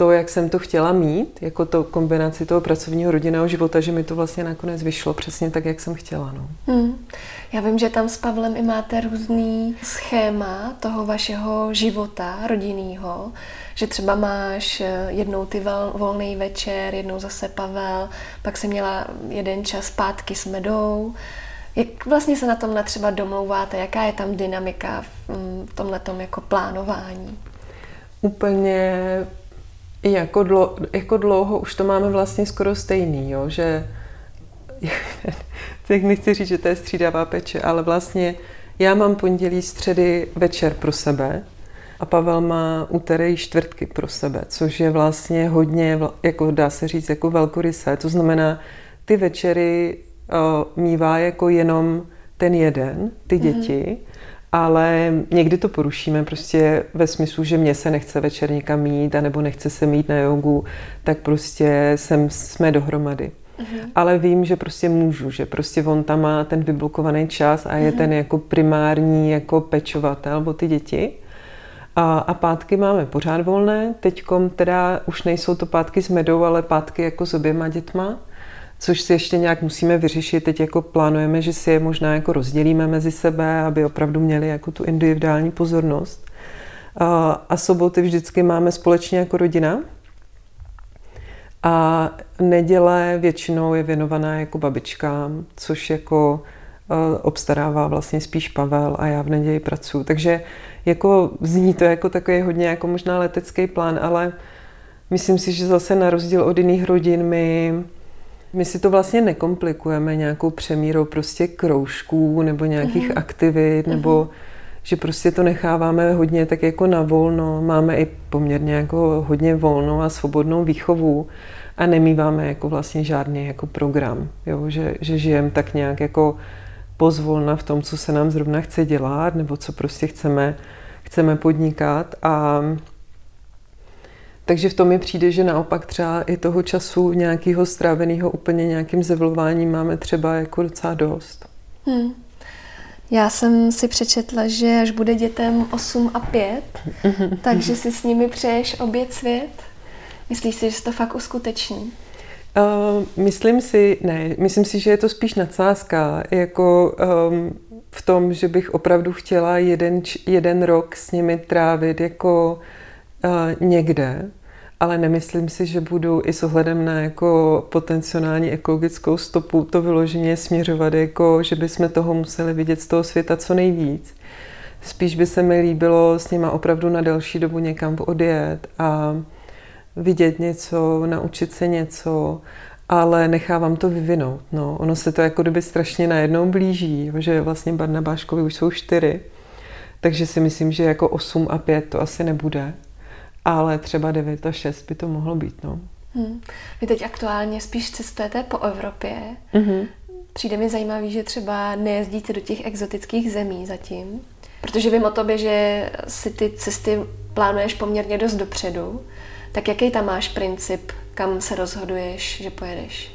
to, jak jsem to chtěla mít, jako to kombinaci toho pracovního rodinného života, že mi to vlastně nakonec vyšlo přesně tak, jak jsem chtěla. No. Hmm. Já vím, že tam s Pavlem i máte různý schéma toho vašeho života rodinného, že třeba máš eh, jednou ty volný večer, jednou zase Pavel, pak se měla jeden čas zpátky s medou. Jak vlastně se na tomhle třeba domlouváte? Jaká je tam dynamika v mm, tomhle jako plánování? Úplně jako, dlo, jako dlouho už to máme vlastně skoro stejný, jo? že [laughs] tak nechci říct, že to je střídavá peče, ale vlastně já mám pondělí, středy, večer pro sebe a Pavel má úterý čtvrtky pro sebe, což je vlastně hodně, jako dá se říct, jako velkorysé. To znamená, ty večery uh, mívá jako jenom ten jeden, ty mhm. děti, mm-hmm ale někdy to porušíme prostě ve smyslu, že mě se nechce večer někam mít, anebo nechce se mít na jogu, tak prostě jsem, jsme dohromady. Uh-huh. Ale vím, že prostě můžu, že prostě on tam má ten vyblokovaný čas a je uh-huh. ten jako primární jako pečovatel o ty děti. A, a pátky máme pořád volné. Teďkom teda už nejsou to pátky s medou, ale pátky jako s oběma dětma což si ještě nějak musíme vyřešit. Teď jako plánujeme, že si je možná jako rozdělíme mezi sebe, aby opravdu měli jako tu individuální pozornost. A, soboty vždycky máme společně jako rodina. A neděle většinou je věnovaná jako babičkám, což jako obstarává vlastně spíš Pavel a já v neděli pracuji. Takže jako zní to jako takový hodně jako možná letecký plán, ale myslím si, že zase na rozdíl od jiných rodin my my si to vlastně nekomplikujeme nějakou přemírou prostě kroužků nebo nějakých mm-hmm. aktivit, nebo mm-hmm. že prostě to necháváme hodně tak jako na volno. Máme i poměrně jako hodně volnou a svobodnou výchovu a nemýváme jako vlastně žádný jako program, jo? že, že žijeme tak nějak jako pozvolna v tom, co se nám zrovna chce dělat, nebo co prostě chceme, chceme podnikat a takže v tom mi přijde, že naopak třeba i toho času nějakého stráveného úplně nějakým zevlováním máme třeba jako docela dost. Hmm. Já jsem si přečetla, že až bude dětem 8 a 5, [laughs] takže si s nimi přeješ obět svět. Myslíš si, že se to fakt uskuteční? Uh, myslím si, ne, myslím si, že je to spíš nadsázka, jako um, v tom, že bych opravdu chtěla jeden, jeden rok s nimi trávit jako uh, někde, ale nemyslím si, že budu i s ohledem na jako potenciální ekologickou stopu to vyloženě směřovat, jako že bychom toho museli vidět z toho světa co nejvíc. Spíš by se mi líbilo s nima opravdu na delší dobu někam odjet a vidět něco, naučit se něco, ale nechávám to vyvinout. No. Ono se to jako kdyby strašně najednou blíží, že vlastně Barnabáškovi už jsou čtyři, takže si myslím, že jako 8 a 5 to asi nebude ale třeba 9 a 6 by to mohlo být. No. Hmm. Vy teď aktuálně spíš cestujete po Evropě. Mm-hmm. Přijde mi zajímavý, že třeba nejezdíte do těch exotických zemí zatím, protože vím o tobě, že si ty cesty plánuješ poměrně dost dopředu. Tak jaký tam máš princip, kam se rozhoduješ, že pojedeš?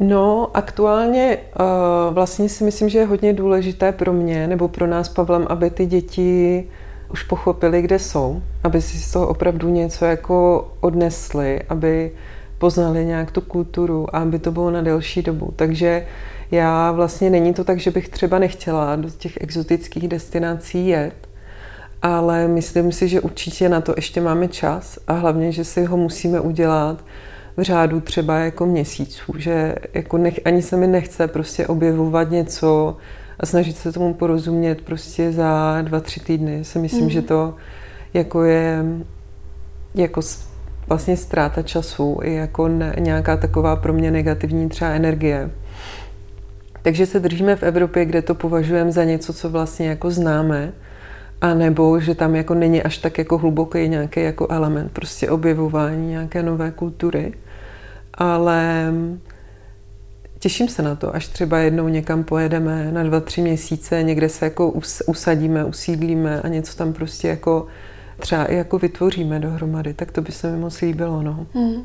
No, aktuálně uh, vlastně si myslím, že je hodně důležité pro mě nebo pro nás, Pavlem, aby ty děti už pochopili, kde jsou, aby si z toho opravdu něco jako odnesli, aby poznali nějak tu kulturu a aby to bylo na delší dobu. Takže já vlastně není to tak, že bych třeba nechtěla do těch exotických destinací jet, ale myslím si, že určitě na to ještě máme čas a hlavně, že si ho musíme udělat v řádu třeba jako měsíců, že jako nech, ani se mi nechce prostě objevovat něco, a snažit se tomu porozumět prostě za dva, tři týdny. Si myslím, mm. že to jako je jako vlastně ztráta času i jako ne, nějaká taková pro mě negativní třeba energie. Takže se držíme v Evropě, kde to považujeme za něco, co vlastně jako známe, a nebo že tam jako není až tak jako hluboký nějaký jako element, prostě objevování nějaké nové kultury. Ale Těším se na to, až třeba jednou někam pojedeme na dva, tři měsíce, někde se jako usadíme, usídlíme a něco tam prostě jako třeba i jako vytvoříme dohromady, tak to by se mi moc líbilo. No. Hmm.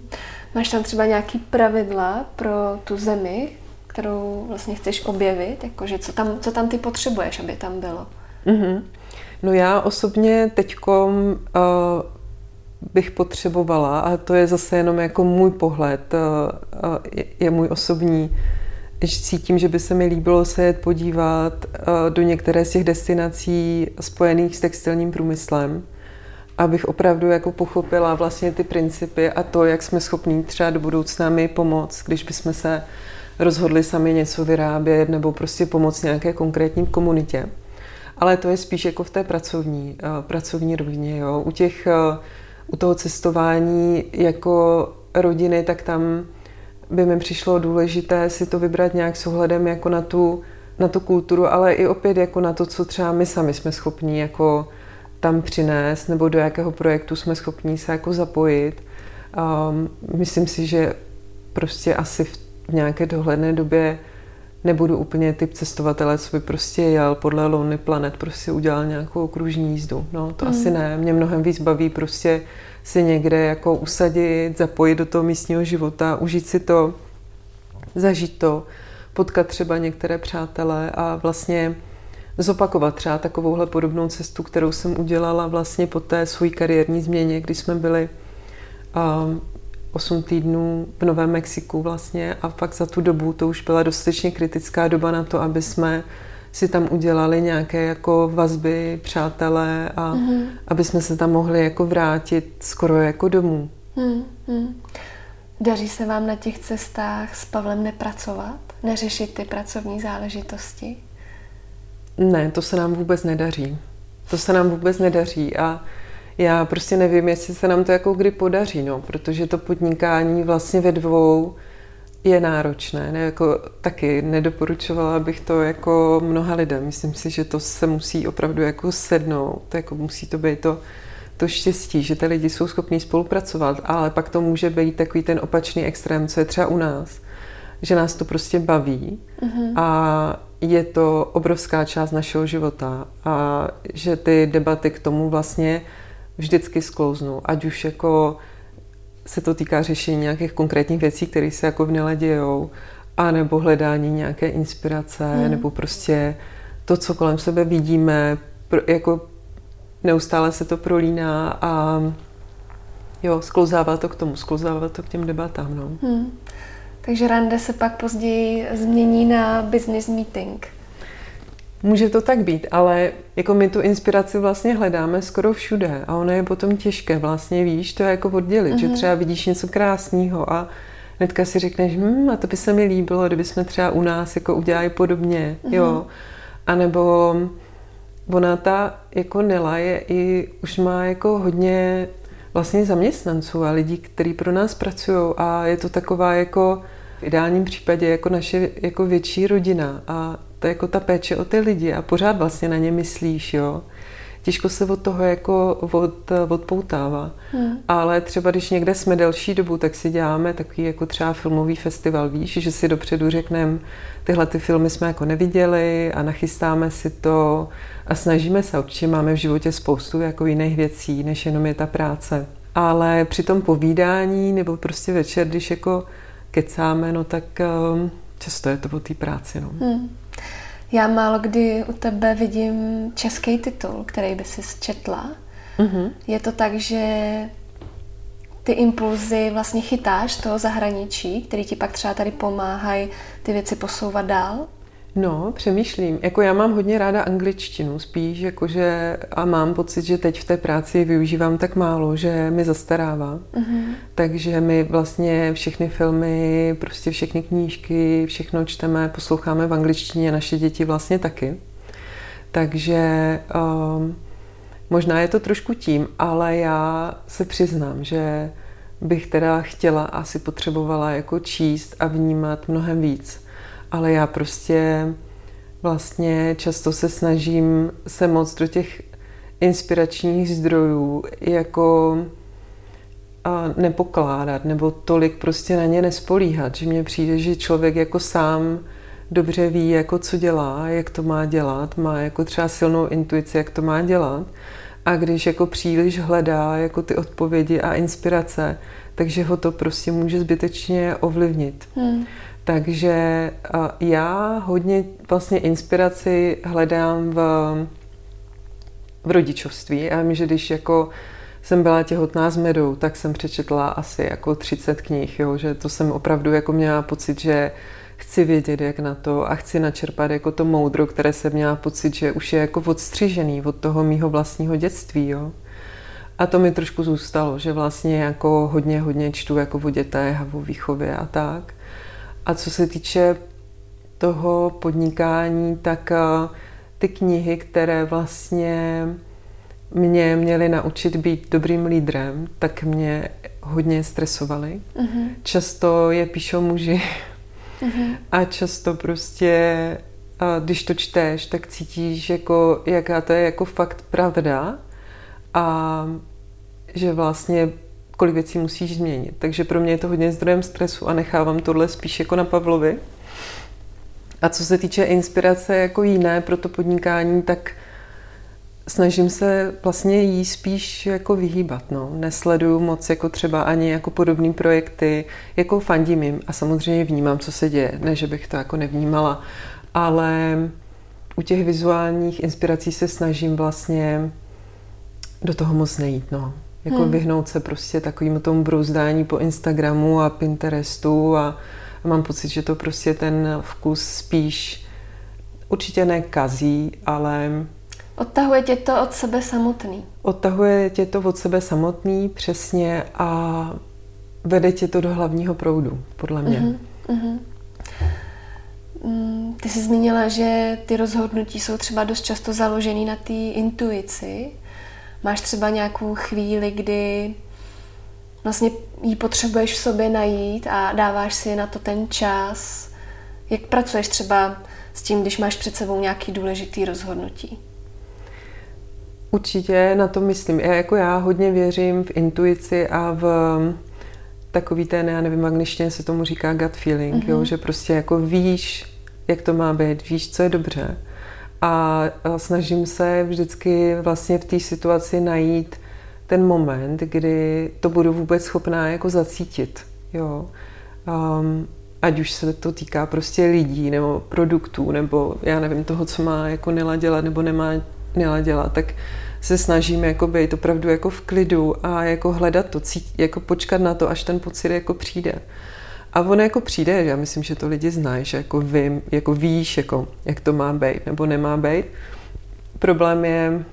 Máš tam třeba nějaký pravidla pro tu zemi, kterou vlastně chceš objevit, jakože co tam, co tam ty potřebuješ, aby tam bylo? Mm-hmm. No já osobně teďkom uh, bych potřebovala, a to je zase jenom jako můj pohled, je můj osobní, že cítím, že by se mi líbilo se jet podívat do některé z těch destinací spojených s textilním průmyslem, abych opravdu jako pochopila vlastně ty principy a to, jak jsme schopní třeba do budoucna mi pomoct, když bychom se rozhodli sami něco vyrábět nebo prostě pomoct nějaké konkrétní komunitě. Ale to je spíš jako v té pracovní, pracovní rovině. Jo. U těch u toho cestování jako rodiny, tak tam by mi přišlo důležité si to vybrat nějak s ohledem jako na tu, na tu kulturu, ale i opět jako na to, co třeba my sami jsme schopní jako tam přinést, nebo do jakého projektu jsme schopní se jako zapojit. Um, myslím si, že prostě asi v nějaké dohledné době nebudu úplně typ cestovatele, co by prostě jel podle Lonely Planet, prostě udělal nějakou kružní jízdu. No, to mm. asi ne. Mě mnohem víc baví prostě si někde jako usadit, zapojit do toho místního života, užít si to, zažít to, potkat třeba některé přátelé a vlastně zopakovat třeba takovouhle podobnou cestu, kterou jsem udělala vlastně po té své kariérní změně, kdy jsme byli um, 8 týdnů v Novém Mexiku vlastně a pak za tu dobu to už byla dostatečně kritická doba na to, aby jsme si tam udělali nějaké jako vazby, přátelé a mm-hmm. aby jsme se tam mohli jako vrátit skoro jako domů. Mm-hmm. Daří se vám na těch cestách s Pavlem nepracovat? Neřešit ty pracovní záležitosti? Ne, to se nám vůbec nedaří. To se nám vůbec nedaří a já prostě nevím, jestli se nám to jako kdy podaří, no, protože to podnikání vlastně ve dvou je náročné. Ne, jako, taky nedoporučovala bych to jako mnoha lidem. Myslím si, že to se musí opravdu jako sednout. Jako musí to být to, to štěstí, že ty lidi jsou schopní spolupracovat, ale pak to může být takový ten opačný extrém, co je třeba u nás, že nás to prostě baví mm-hmm. a je to obrovská část našeho života a že ty debaty k tomu vlastně vždycky sklouznou, ať už jako se to týká řešení nějakých konkrétních věcí, které se jako v Nile dějou, a nebo hledání nějaké inspirace, hmm. nebo prostě to, co kolem sebe vidíme, jako neustále se to prolíná a jo, sklouzává to k tomu, sklouzává to k těm debatám, no. Hmm. Takže rande se pak později změní na business meeting. Může to tak být, ale jako my tu inspiraci vlastně hledáme skoro všude a ono je potom těžké vlastně, víš, to je jako oddělit, mm-hmm. že mhm. třeba vidíš něco krásného a hnedka si řekneš, hm, a to by se mi líbilo, kdyby jsme třeba u nás jako udělali podobně, mm-hmm. jo. A nebo ona ta jako Nela je i, už má jako hodně vlastně zaměstnanců a lidí, kteří pro nás pracují a je to taková jako v ideálním případě jako naše jako větší rodina a to je jako ta péče o ty lidi a pořád vlastně na ně myslíš, jo. Těžko se od toho jako od, odpoutává. Hmm. Ale třeba když někde jsme delší dobu, tak si děláme takový jako třeba filmový festival, víš, že si dopředu řekneme, tyhle ty filmy jsme jako neviděli a nachystáme si to a snažíme se, určitě máme v životě spoustu jako jiných věcí, než jenom je ta práce. Ale při tom povídání nebo prostě večer, když jako kecáme, no tak um, často je to o té práci. No. Hmm. Já málo kdy u tebe vidím český titul, který by si četla. Mm-hmm. Je to tak, že ty impulzy vlastně chytáš toho zahraničí, který ti pak třeba tady pomáhají ty věci posouvat dál? No, přemýšlím. Jako já mám hodně ráda angličtinu, spíš jakože a mám pocit, že teď v té práci využívám tak málo, že mi zastarává. Mm-hmm. Takže my vlastně všechny filmy, prostě všechny knížky, všechno čteme, posloucháme v angličtině, naše děti vlastně taky. Takže um, možná je to trošku tím, ale já se přiznám, že bych teda chtěla, asi potřebovala jako číst a vnímat mnohem víc ale já prostě vlastně často se snažím se moc do těch inspiračních zdrojů jako a nepokládat nebo tolik prostě na ně nespolíhat, že mně přijde, že člověk jako sám dobře ví, jako co dělá, jak to má dělat, má jako třeba silnou intuici, jak to má dělat a když jako příliš hledá jako ty odpovědi a inspirace, takže ho to prostě může zbytečně ovlivnit. Hmm. Takže já hodně vlastně inspiraci hledám v, v rodičovství. Já vím, že když jako jsem byla těhotná s medou, tak jsem přečetla asi jako 30 knih, jo, že to jsem opravdu jako měla pocit, že chci vědět, jak na to a chci načerpat jako to moudro, které jsem měla pocit, že už je jako odstřižený od toho mýho vlastního dětství, jo. A to mi trošku zůstalo, že vlastně jako hodně, hodně čtu jako o dětech a o výchově a tak. A co se týče toho podnikání, tak eh, ty knihy, které vlastně mě měly naučit být dobrým lídrem, tak mě hodně stresovaly. Uh-huh. Často je píšou muži uh-huh. a často prostě, a když to čteš, tak cítíš, jako, jaká to je jako fakt pravda a že vlastně kolik věcí musíš změnit. Takže pro mě je to hodně zdrojem stresu a nechávám tohle spíš jako na Pavlovi. A co se týče inspirace jako jiné pro to podnikání, tak snažím se vlastně jí spíš jako vyhýbat. No. Nesleduju moc jako třeba ani jako podobné projekty, jako fandím jim a samozřejmě vnímám, co se děje. Ne, že bych to jako nevnímala, ale u těch vizuálních inspirací se snažím vlastně do toho moc nejít, no. Jako hmm. vyhnout se prostě takovým tomu brouzdání po Instagramu a Pinterestu a mám pocit, že to prostě ten vkus spíš určitě nekazí, ale... Odtahuje tě to od sebe samotný. Odtahuje tě to od sebe samotný, přesně, a vede tě to do hlavního proudu, podle mě. Uh-huh, uh-huh. Ty jsi zmínila, že ty rozhodnutí jsou třeba dost často založený na té intuici. Máš třeba nějakou chvíli, kdy vlastně ji potřebuješ v sobě najít a dáváš si na to ten čas. Jak pracuješ třeba s tím, když máš před sebou nějaký důležitý rozhodnutí? Určitě na to myslím. Já jako já hodně věřím v intuici a v takový ten, já nevím, angličtině se tomu říká gut feeling, mm-hmm. jo, mhm. že prostě jako víš, jak to má být, víš, co je dobře. A, snažím se vždycky vlastně v té situaci najít ten moment, kdy to budu vůbec schopná jako zacítit. Jo. Um, ať už se to týká prostě lidí nebo produktů, nebo já nevím, toho, co má jako Nila dělat nebo nemá Nila dělat, tak se snažím jako být opravdu jako v klidu a jako hledat to, cít, jako počkat na to, až ten pocit jako přijde. A on jako přijde, já myslím, že to lidi znají, že jako, vím, jako víš, jako, jak to má být nebo nemá být. Problém je,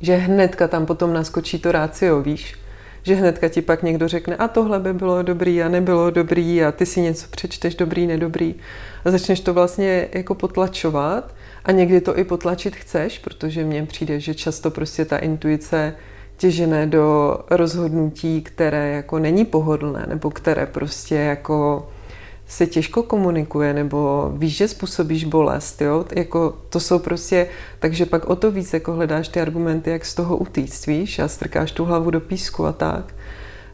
že hnedka tam potom naskočí to rácio, víš? Že hnedka ti pak někdo řekne, a tohle by bylo dobrý a nebylo dobrý a ty si něco přečteš dobrý, nedobrý. A začneš to vlastně jako potlačovat a někdy to i potlačit chceš, protože mně přijde, že často prostě ta intuice těžené do rozhodnutí, které jako není pohodlné, nebo které prostě jako se těžko komunikuje, nebo víš, že způsobíš bolest, jo? Jako to jsou prostě, takže pak o to víc jako hledáš ty argumenty, jak z toho utíct, víš, a strkáš tu hlavu do písku a tak.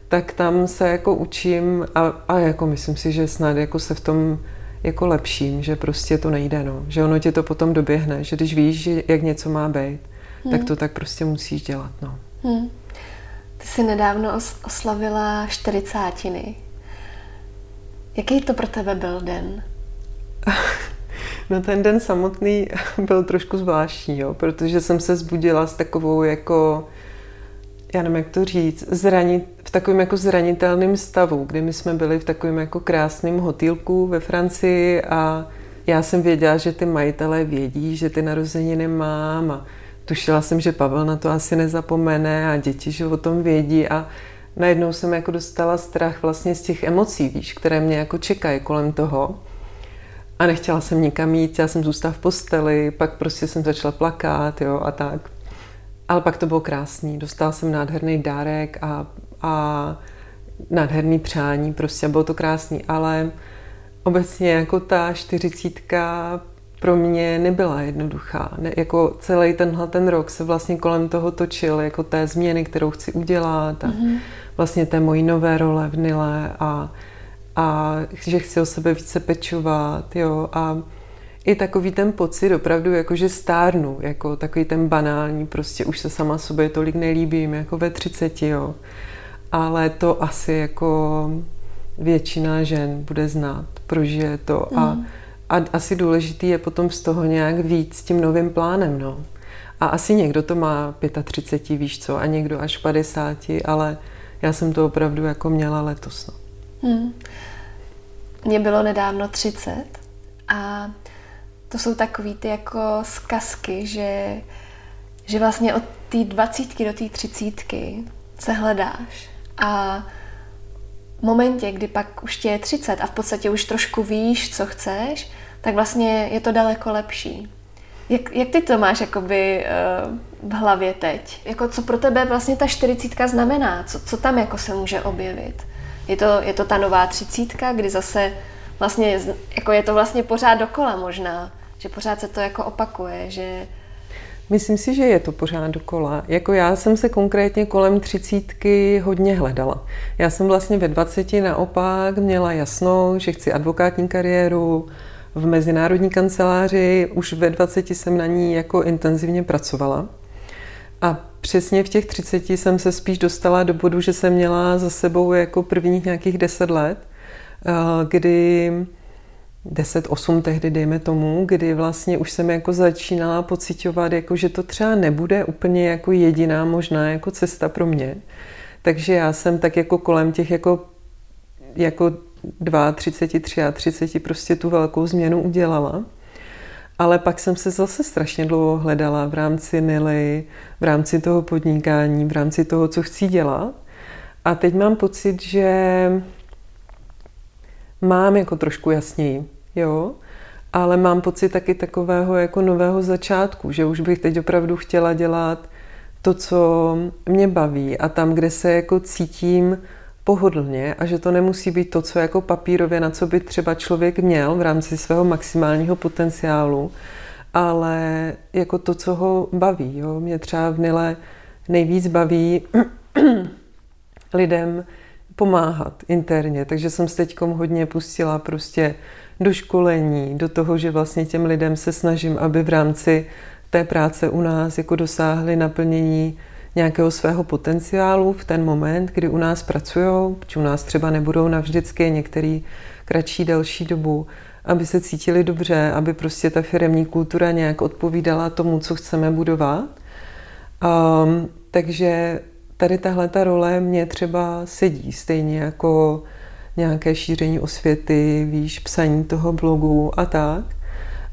Tak tam se jako učím a, a jako myslím si, že snad jako se v tom jako lepším, že prostě to nejde, no. Že ono tě to potom doběhne, že když víš, že jak něco má být, hmm. tak to tak prostě musíš dělat, no. Hmm. Ty jsi nedávno os- oslavila čtyřicátiny. Jaký to pro tebe byl den? [laughs] No ten den samotný byl trošku zvláštní, jo, protože jsem se zbudila s takovou jako, já nevím, jak to říct, zranit, v takovém jako zranitelném stavu, kdy my jsme byli v takovém jako krásném hotýlku ve Francii a já jsem věděla, že ty majitelé vědí, že ty narozeniny mám a tušila jsem, že Pavel na to asi nezapomene a děti, že o tom vědí a najednou jsem jako dostala strach vlastně z těch emocí, víš, které mě jako čekají kolem toho. A nechtěla jsem nikam jít, já jsem zůstala v posteli, pak prostě jsem začala plakat, jo, a tak. Ale pak to bylo krásný, dostala jsem nádherný dárek a, a nádherný přání, prostě bylo to krásný, ale obecně jako ta čtyřicítka pro mě nebyla jednoduchá. Ne, jako celý tenhle ten rok se vlastně kolem toho točil, jako té změny, kterou chci udělat a mm-hmm. vlastně té mojí nové role v Nile a, a že chci o sebe více pečovat, jo, a i takový ten pocit opravdu, jako že stárnu, jako takový ten banální, prostě už se sama sobě tolik nelíbím, jako ve 30, jo. Ale to asi jako většina žen bude znát, prožije to mm. A asi důležitý je potom z toho nějak víc s tím novým plánem, no. A asi někdo to má 35, víš co, a někdo až 50, ale já jsem to opravdu jako měla letos, no. Hmm. Mně bylo nedávno 30 a to jsou takový ty jako zkazky, že, že vlastně od té dvacítky do té třicítky se hledáš a momentě, kdy pak už tě je 30 a v podstatě už trošku víš, co chceš, tak vlastně je to daleko lepší. Jak, jak ty to máš jakoby uh, v hlavě teď? Jako co pro tebe vlastně ta čtyřicítka znamená? Co, co tam jako se může objevit? Je to, je to ta nová třicítka, kdy zase vlastně, jako je to vlastně pořád dokola možná, že pořád se to jako opakuje, že Myslím si, že je to pořád dokola. Jako já jsem se konkrétně kolem třicítky hodně hledala. Já jsem vlastně ve 20 naopak měla jasno, že chci advokátní kariéru, v mezinárodní kanceláři, už ve 20 jsem na ní jako intenzivně pracovala. A přesně v těch 30 jsem se spíš dostala do bodu, že jsem měla za sebou jako prvních nějakých 10 let, eh, kdy 10-8 tehdy, dejme tomu, kdy vlastně už jsem jako začínala pocitovat, jako že to třeba nebude úplně jako jediná možná jako cesta pro mě. Takže já jsem tak jako kolem těch jako, jako 32, 33 prostě tu velkou změnu udělala. Ale pak jsem se zase strašně dlouho hledala v rámci Nily, v rámci toho podnikání, v rámci toho, co chci dělat. A teď mám pocit, že mám jako trošku jasněji, jo, ale mám pocit taky takového jako nového začátku, že už bych teď opravdu chtěla dělat to, co mě baví a tam, kde se jako cítím pohodlně a že to nemusí být to, co jako papírově, na co by třeba člověk měl v rámci svého maximálního potenciálu, ale jako to, co ho baví. Jo? Mě třeba v Nile nejvíc baví [clears throat] lidem pomáhat interně, takže jsem s teďkom hodně pustila prostě do školení, do toho, že vlastně těm lidem se snažím, aby v rámci té práce u nás jako dosáhli naplnění nějakého svého potenciálu v ten moment, kdy u nás pracují, či u nás třeba nebudou navždycky některý kratší, delší dobu, aby se cítili dobře, aby prostě ta firemní kultura nějak odpovídala tomu, co chceme budovat. Um, takže tady tahle ta role mě třeba sedí, stejně jako nějaké šíření osvěty, víš, psaní toho blogu a tak.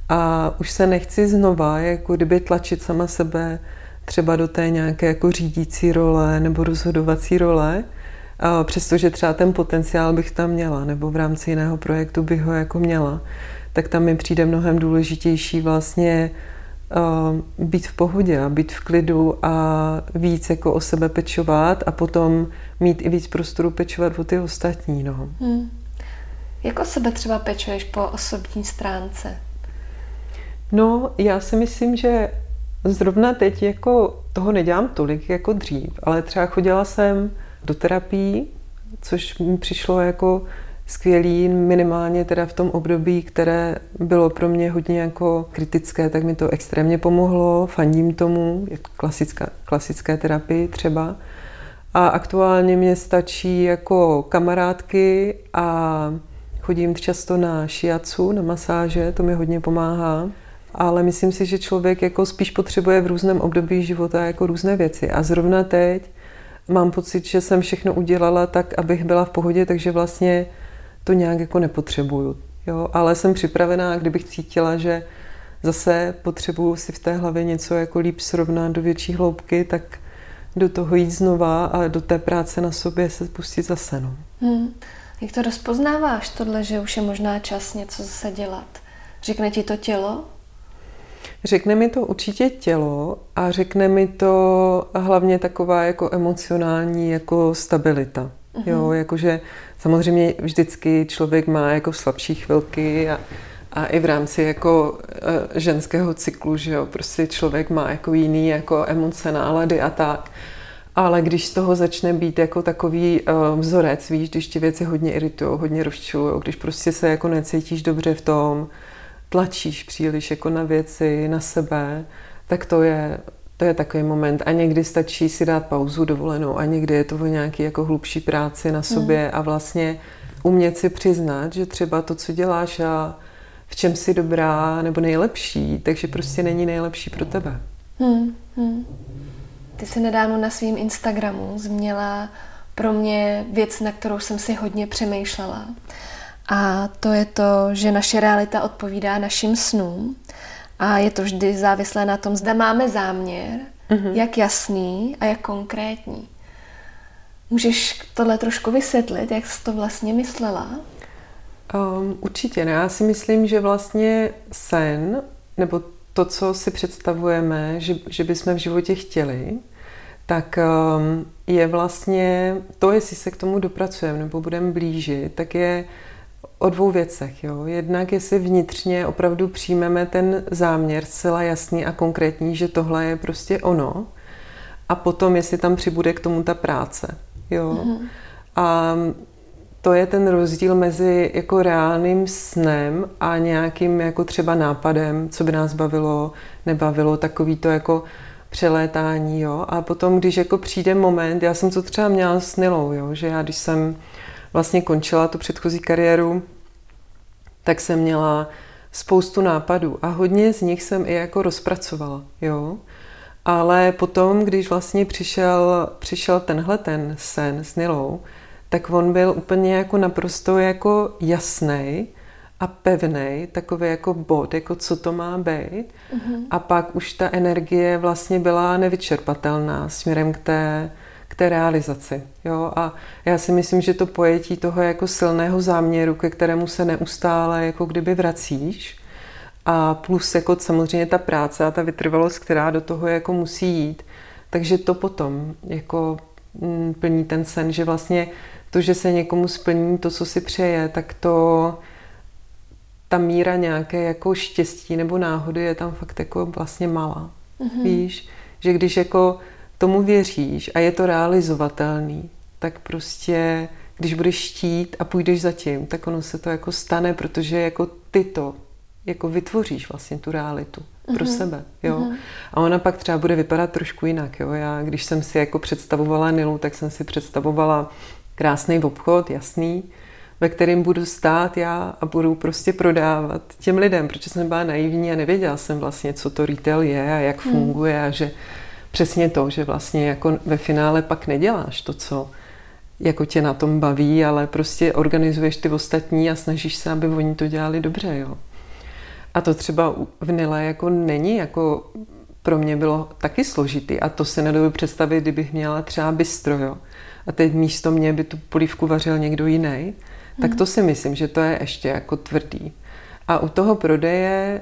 A už se nechci znova, jako kdyby tlačit sama sebe třeba do té nějaké jako řídící role nebo rozhodovací role, přestože třeba ten potenciál bych tam měla, nebo v rámci jiného projektu bych ho jako měla, tak tam mi přijde mnohem důležitější vlastně být v pohodě a být v klidu a víc jako o sebe pečovat a potom mít i víc prostoru pečovat o ty ostatní. No. Hmm. Jak o sebe třeba pečuješ po osobní stránce? No, já si myslím, že zrovna teď jako toho nedělám tolik jako dřív, ale třeba chodila jsem do terapii, což mi přišlo jako skvělý, minimálně teda v tom období, které bylo pro mě hodně jako kritické, tak mi to extrémně pomohlo, fandím tomu, klasická, klasické terapii třeba. A aktuálně mě stačí jako kamarádky a chodím často na šiacu, na masáže, to mi hodně pomáhá. Ale myslím si, že člověk jako spíš potřebuje v různém období života jako různé věci. A zrovna teď mám pocit, že jsem všechno udělala tak, abych byla v pohodě, takže vlastně to nějak jako nepotřebuju. Jo? Ale jsem připravená, kdybych cítila, že zase potřebuju si v té hlavě něco jako líp srovnat do větší hloubky, tak do toho jít znova a do té práce na sobě se pustit zase. No. Hmm. Jak to rozpoznáváš, tohle, že už je možná čas něco zase dělat? Řekne ti to tělo? Řekne mi to určitě tělo a řekne mi to hlavně taková jako emocionální jako stabilita. Uh-huh. Jo, jakože samozřejmě vždycky člověk má jako slabší chvilky a, a i v rámci jako uh, ženského cyklu, že jo, prostě člověk má jako jiný jako emoce, nálady a tak. Ale když z toho začne být jako takový uh, vzorec, víš, když ti věci hodně iritují, hodně rozčují, když prostě se jako necítíš dobře v tom, tlačíš příliš jako na věci, na sebe, tak to je, to je takový moment. A někdy stačí si dát pauzu dovolenou a někdy je to o nějaký jako hlubší práci na sobě mm. a vlastně umět si přiznat, že třeba to, co děláš a v čem jsi dobrá nebo nejlepší, takže prostě není nejlepší pro tebe. Hmm, hmm. Ty jsi nedávno na svém Instagramu změla pro mě věc, na kterou jsem si hodně přemýšlela. A to je to, že naše realita odpovídá našim snům a je to vždy závislé na tom, zda máme záměr, mm-hmm. jak jasný a jak konkrétní. Můžeš tohle trošku vysvětlit, jak jsi to vlastně myslela? Um, určitě ne. Já si myslím, že vlastně sen, nebo to, co si představujeme, že, že bychom v životě chtěli, tak um, je vlastně to, jestli se k tomu dopracujeme nebo budeme blížit, tak je o dvou věcech. Jo. Jednak, jestli vnitřně opravdu přijmeme ten záměr zcela jasný a konkrétní, že tohle je prostě ono, a potom, jestli tam přibude k tomu ta práce. Jo. Mm-hmm. A to je ten rozdíl mezi jako reálným snem a nějakým jako třeba nápadem, co by nás bavilo, nebavilo, takový to jako přelétání, jo. A potom, když jako přijde moment, já jsem to třeba měla s Nilou, jo, že já když jsem vlastně končila tu předchozí kariéru, tak jsem měla spoustu nápadů a hodně z nich jsem i jako rozpracovala, jo. Ale potom, když vlastně přišel, přišel tenhle ten sen s Nilou, tak on byl úplně jako naprosto jako jasný a pevný, takový jako bod, jako co to má být. Mm-hmm. A pak už ta energie vlastně byla nevyčerpatelná směrem k té, k té realizaci. Jo? A já si myslím, že to pojetí toho jako silného záměru, ke kterému se neustále jako kdyby vracíš, a plus jako samozřejmě ta práce a ta vytrvalost, která do toho jako musí jít. Takže to potom jako mm, plní ten sen, že vlastně to, že se někomu splní to, co si přeje, tak to ta míra nějaké jako štěstí nebo náhody je tam fakt jako vlastně malá. Mm-hmm. Víš, že když jako tomu věříš a je to realizovatelný, tak prostě když budeš štít a půjdeš za tím, tak ono se to jako stane, protože jako ty to jako vytvoříš vlastně tu realitu mm-hmm. pro mhm. sebe, jo. Mm-hmm. A ona pak třeba bude vypadat trošku jinak, jo. Já, když jsem si jako představovala Nilu, tak jsem si představovala krásný obchod, jasný, ve kterým budu stát já a budu prostě prodávat těm lidem, protože jsem byla naivní a nevěděla jsem vlastně, co to retail je a jak hmm. funguje a že přesně to, že vlastně jako ve finále pak neděláš to, co jako tě na tom baví, ale prostě organizuješ ty ostatní a snažíš se, aby oni to dělali dobře, jo. A to třeba v Nile jako není, jako pro mě bylo taky složitý a to se nedovedu představit, kdybych měla třeba bistro, jo. A teď místo mě by tu polívku vařil někdo jiný, tak to si myslím, že to je ještě jako tvrdý. A u toho prodeje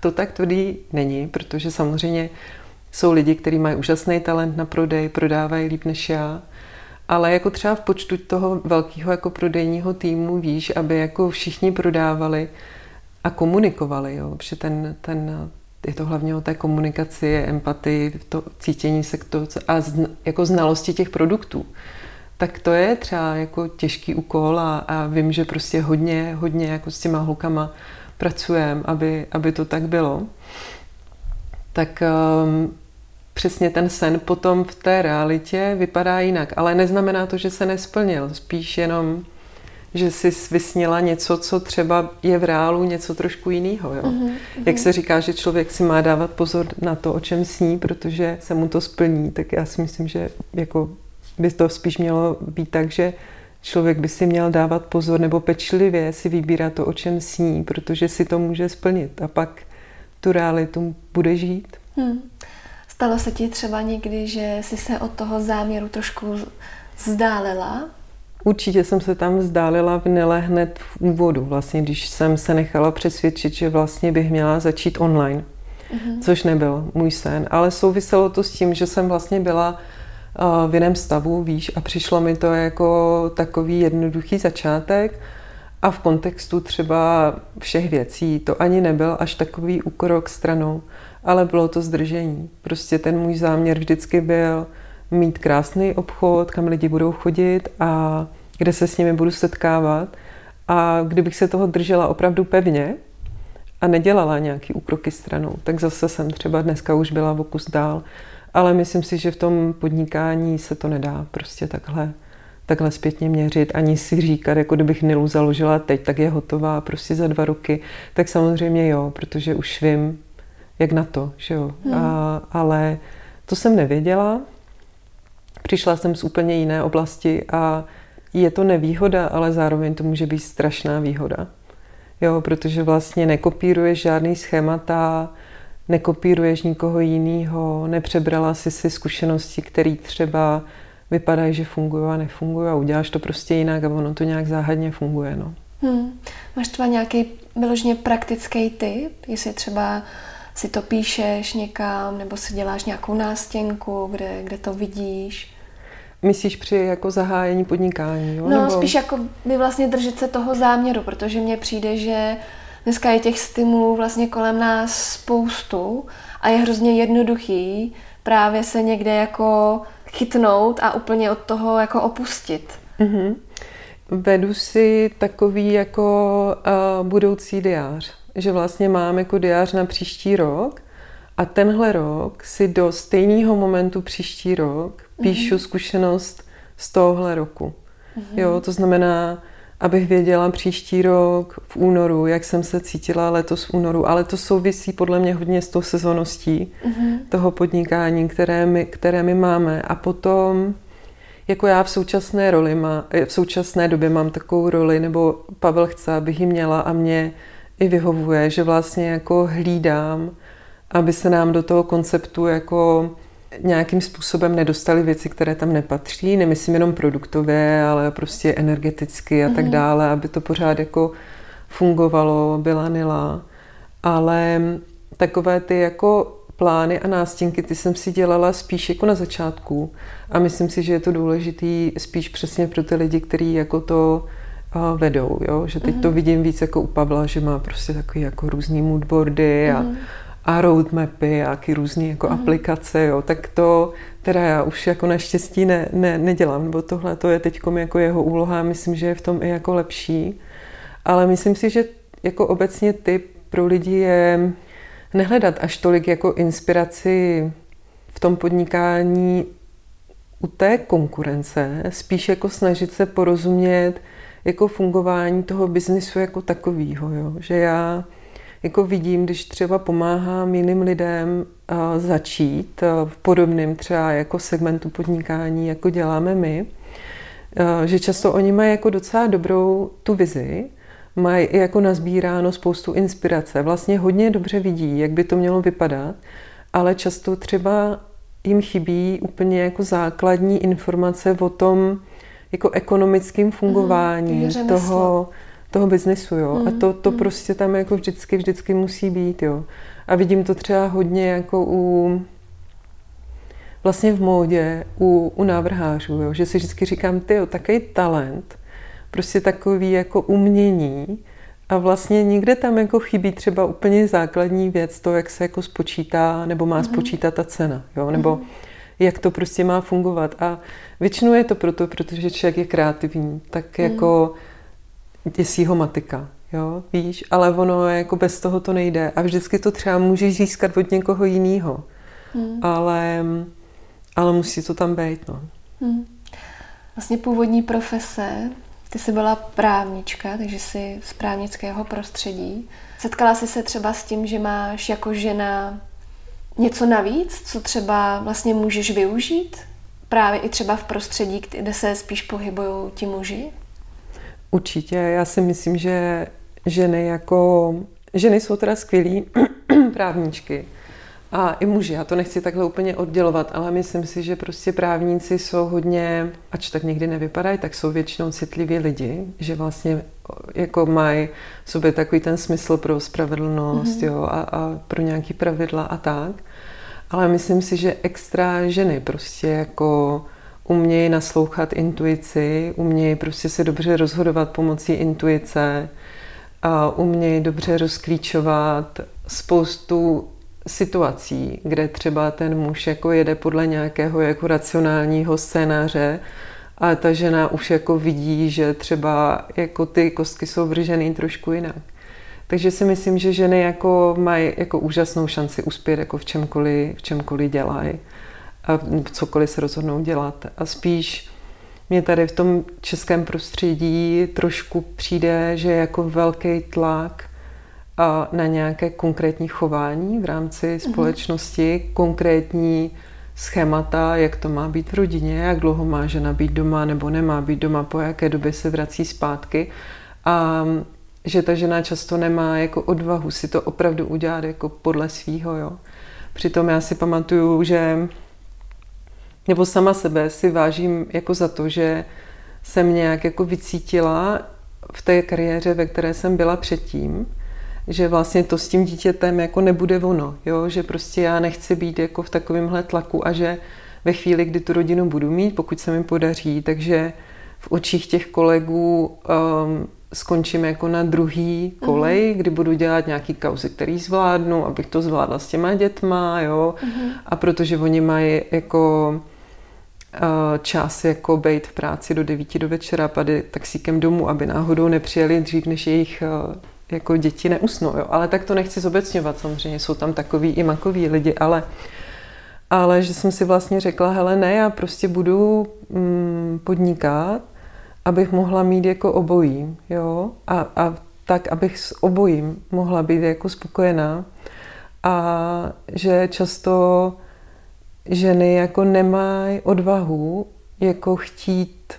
to tak tvrdý není, protože samozřejmě jsou lidi, kteří mají úžasný talent na prodej, prodávají líp než já, ale jako třeba v počtu toho velkého jako prodejního týmu víš, aby jako všichni prodávali a komunikovali, jo, protože ten, ten, je to hlavně o té komunikaci, empatii, to cítění se k to, a zna, jako znalosti těch produktů. Tak to je třeba jako těžký úkol a, a vím, že prostě hodně, hodně jako s těma holkama pracujeme, aby, aby to tak bylo. Tak um, přesně ten sen potom v té realitě vypadá jinak. Ale neznamená to, že se nesplnil. Spíš jenom, že jsi vysněla něco, co třeba je v reálu něco trošku jiného. Jo? Mm-hmm. Jak se říká, že člověk si má dávat pozor na to, o čem sní, protože se mu to splní, tak já si myslím, že jako by to spíš mělo být tak, že člověk by si měl dávat pozor nebo pečlivě si vybírat to, o čem sní, protože si to může splnit a pak tu realitu bude žít. Hmm. Stalo se ti třeba někdy, že jsi se od toho záměru trošku vzdálila? Určitě jsem se tam vzdálila v Nile hned v úvodu, vlastně, když jsem se nechala přesvědčit, že vlastně bych měla začít online, mm-hmm. což nebyl můj sen, ale souviselo to s tím, že jsem vlastně byla v jiném stavu, víš, a přišlo mi to jako takový jednoduchý začátek a v kontextu třeba všech věcí to ani nebyl až takový úkrok stranou, ale bylo to zdržení. Prostě ten můj záměr vždycky byl mít krásný obchod, kam lidi budou chodit a kde se s nimi budu setkávat. A kdybych se toho držela opravdu pevně a nedělala nějaký úkroky stranou, tak zase jsem třeba dneska už byla v okus dál ale myslím si, že v tom podnikání se to nedá prostě takhle, takhle zpětně měřit, ani si říkat, jako kdybych Nilu založila teď, tak je hotová prostě za dva roky. Tak samozřejmě jo, protože už vím, jak na to, že jo. Hmm. A, ale to jsem nevěděla. Přišla jsem z úplně jiné oblasti a je to nevýhoda, ale zároveň to může být strašná výhoda. Jo, protože vlastně nekopíruješ žádný schémata, nekopíruješ nikoho jiného, nepřebrala si si zkušenosti, které třeba vypadají, že fungují a nefungují a uděláš to prostě jinak a ono to nějak záhadně funguje. No. Hmm. Máš třeba nějaký vyloženě praktický tip, jestli třeba si to píšeš někam, nebo si děláš nějakou nástěnku, kde, kde to vidíš? Myslíš při jako zahájení podnikání? Jo? No, nebo... spíš jako by vlastně držet se toho záměru, protože mně přijde, že Dneska je těch stimulů vlastně kolem nás spoustu a je hrozně jednoduchý právě se někde jako chytnout a úplně od toho jako opustit. Mm-hmm. Vedu si takový jako uh, budoucí diář, že vlastně mám jako diář na příští rok a tenhle rok si do stejného momentu příští rok píšu mm-hmm. zkušenost z tohohle roku. Mm-hmm. Jo, to znamená, abych věděla příští rok v únoru, jak jsem se cítila letos v únoru, ale to souvisí podle mě hodně s tou sezoností mm-hmm. toho podnikání, které my, které my máme. A potom, jako já v současné roli, má, v současné době mám takovou roli, nebo Pavel chce, abych ji měla a mě i vyhovuje, že vlastně jako hlídám, aby se nám do toho konceptu jako nějakým způsobem nedostali věci, které tam nepatří, nemyslím jenom produktově, ale prostě energeticky a tak mhm. dále, aby to pořád jako fungovalo, byla nila. Ale takové ty jako plány a nástěnky, ty jsem si dělala spíš jako na začátku a myslím si, že je to důležitý spíš přesně pro ty lidi, kteří jako to vedou, jo? že teď mm-hmm. to mhm. vidím víc jako u Pavla, že má prostě takový jako různý moodboardy a mm-hmm a roadmapy a jaký různé jako mm. aplikace, jo, tak to teda já už jako naštěstí ne, ne, nedělám, nebo tohle to je teď jako jeho úloha, myslím, že je v tom i jako lepší, ale myslím si, že jako obecně typ pro lidi je nehledat až tolik jako inspiraci v tom podnikání u té konkurence, spíš jako snažit se porozumět jako fungování toho biznisu jako takového, jo? že já jako vidím, když třeba pomáhám jiným lidem začít v podobném třeba jako segmentu podnikání, jako děláme my, že často oni mají jako docela dobrou tu vizi, mají jako nazbíráno spoustu inspirace, vlastně hodně dobře vidí, jak by to mělo vypadat, ale často třeba jim chybí úplně jako základní informace o tom jako ekonomickém fungování mm, toho, toho biznesu, jo. Mm, a to, to mm. prostě tam jako vždycky, vždycky musí být, jo. A vidím to třeba hodně jako u vlastně v módě, u, u návrhářů, jo. že si vždycky říkám, ty takový talent, prostě takový jako umění a vlastně nikde tam jako chybí třeba úplně základní věc, to, jak se jako spočítá, nebo má mm. spočítat ta cena, jo, nebo mm. jak to prostě má fungovat. A většinou je to proto, protože člověk je kreativní, tak mm. jako děsí ho matika, jo, víš, ale ono jako bez toho to nejde a vždycky to třeba můžeš získat od někoho jiného, hmm. ale, ale musí to tam být, no. Hmm. Vlastně původní profese, ty jsi byla právnička, takže jsi z právnického prostředí. Setkala jsi se třeba s tím, že máš jako žena něco navíc, co třeba vlastně můžeš využít? Právě i třeba v prostředí, kde se spíš pohybují ti muži? Určitě, já si myslím, že ženy jako, ženy jsou teda skvělí [clears throat] právničky a i muži, já to nechci takhle úplně oddělovat, ale myslím si, že prostě právníci jsou hodně, ač tak někdy nevypadají, tak jsou většinou citliví lidi, že vlastně jako mají v sobě takový ten smysl pro spravedlnost mm-hmm. jo, a, a pro nějaký pravidla a tak. Ale myslím si, že extra ženy prostě jako umějí naslouchat intuici, umějí prostě se dobře rozhodovat pomocí intuice, a umějí dobře rozklíčovat spoustu situací, kde třeba ten muž jako jede podle nějakého jako racionálního scénáře a ta žena už jako vidí, že třeba jako ty kostky jsou vržený trošku jinak. Takže si myslím, že ženy jako mají jako úžasnou šanci uspět jako v čemkoliv, v čemkoliv dělají a cokoliv se rozhodnou dělat. A spíš mě tady v tom českém prostředí trošku přijde, že je jako velký tlak na nějaké konkrétní chování v rámci mhm. společnosti, mm-hmm. konkrétní schémata, jak to má být v rodině, jak dlouho má žena být doma nebo nemá být doma, po jaké době se vrací zpátky. A že ta žena často nemá jako odvahu si to opravdu udělat jako podle svýho. Jo. Přitom já si pamatuju, že nebo sama sebe si vážím jako za to, že jsem nějak jako vycítila v té kariéře, ve které jsem byla předtím, že vlastně to s tím dítětem jako nebude ono, jo? že prostě já nechci být jako v takovémhle tlaku a že ve chvíli, kdy tu rodinu budu mít, pokud se mi podaří, takže v očích těch kolegů um, skončím jako na druhý kolej, mm-hmm. kdy budu dělat nějaký kauzy, který zvládnu, abych to zvládla s těma dětma, jo. Mm-hmm. A protože oni mají jako čas jako být v práci do 9 do večera, pady taxíkem domů, aby náhodou nepřijeli dřív, než jejich jako děti neusnou, jo. Ale tak to nechci zobecňovat, samozřejmě jsou tam takový i makoví lidi, ale ale že jsem si vlastně řekla, hele ne, já prostě budu mm, podnikat abych mohla mít jako obojí, jo, a, a tak, abych s obojím mohla být jako spokojená a že často ženy jako nemají odvahu jako chtít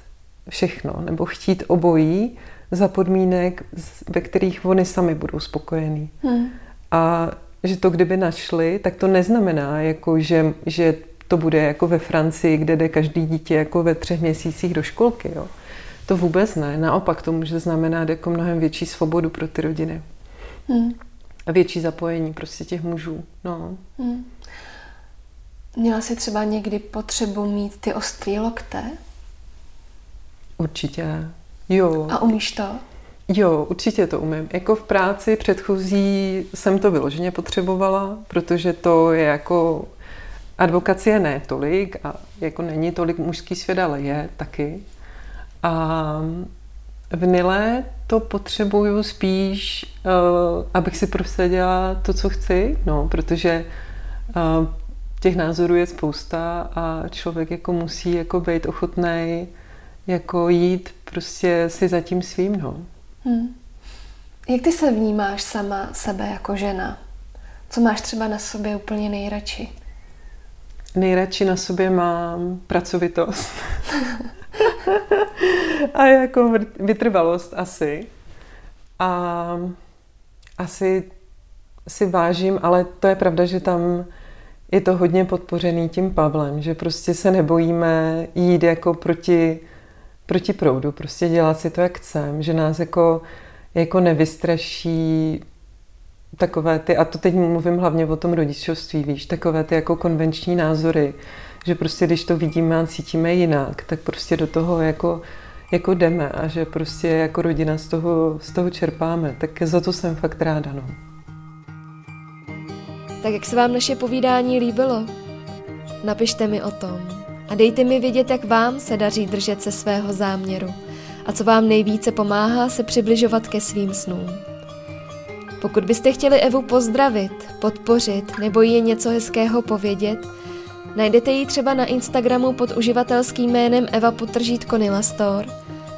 všechno nebo chtít obojí za podmínek, ve kterých oni sami budou spokojení. Hmm. A že to kdyby našli, tak to neznamená, jako že, že to bude jako ve Francii, kde jde každý dítě jako ve třech měsících do školky. Jo. To vůbec ne. Naopak to může znamenat jako mnohem větší svobodu pro ty rodiny. Hmm. A větší zapojení prostě těch mužů. No. Hmm. Měla jsi třeba někdy potřebu mít ty ostrý lokte? Určitě. Jo. A umíš to? Jo, určitě to umím. Jako v práci předchozí jsem to vyloženě potřebovala, protože to je jako advokacie ne tolik a jako není tolik mužský svět, ale je taky. A v Nile to potřebuju spíš, uh, abych si prosadila to, co chci, no, protože uh, těch názorů je spousta a člověk jako musí jako být ochotný jako jít prostě si za tím svým, no. Hmm. Jak ty se vnímáš sama sebe jako žena? Co máš třeba na sobě úplně nejradši? Nejradši na sobě mám pracovitost. [laughs] a jako vytrvalost asi. A asi si vážím, ale to je pravda, že tam je to hodně podpořený tím Pavlem, že prostě se nebojíme jít jako proti, proti proudu, prostě dělat si to, jak chcem, že nás jako, jako nevystraší takové ty, a to teď mluvím hlavně o tom rodičovství, víš, takové ty jako konvenční názory, že prostě když to vidíme a cítíme jinak, tak prostě do toho jako, jako jdeme a že prostě jako rodina z toho, z toho čerpáme, tak za to jsem fakt ráda, no. Tak jak se vám naše povídání líbilo? Napište mi o tom a dejte mi vědět, jak vám se daří držet se svého záměru a co vám nejvíce pomáhá se přibližovat ke svým snům. Pokud byste chtěli Evu pozdravit, podpořit nebo jí něco hezkého povědět, najdete ji třeba na Instagramu pod uživatelským jménem Eva Potržítko Nila Store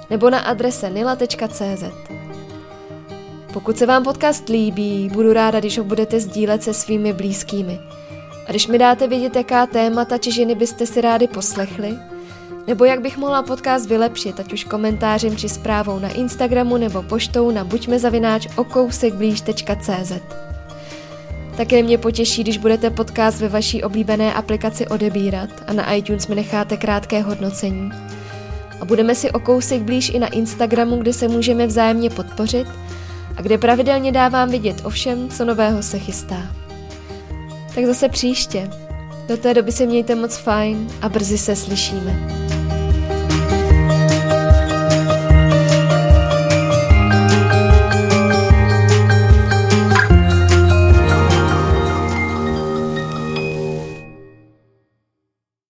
nebo na adrese nila.cz. Pokud se vám podcast líbí, budu ráda, když ho budete sdílet se svými blízkými. A když mi dáte vědět, jaká témata či ženy byste si rádi poslechli, nebo jak bych mohla podcast vylepšit, ať už komentářem či zprávou na Instagramu nebo poštou na buďmezavináč okousekblíž.cz. Také mě potěší, když budete podcast ve vaší oblíbené aplikaci odebírat a na iTunes mi necháte krátké hodnocení. A budeme si o kousek blíž i na Instagramu, kde se můžeme vzájemně podpořit a kde pravidelně dávám vidět o všem, co nového se chystá. Tak zase příště. Do té doby se mějte moc fajn a brzy se slyšíme.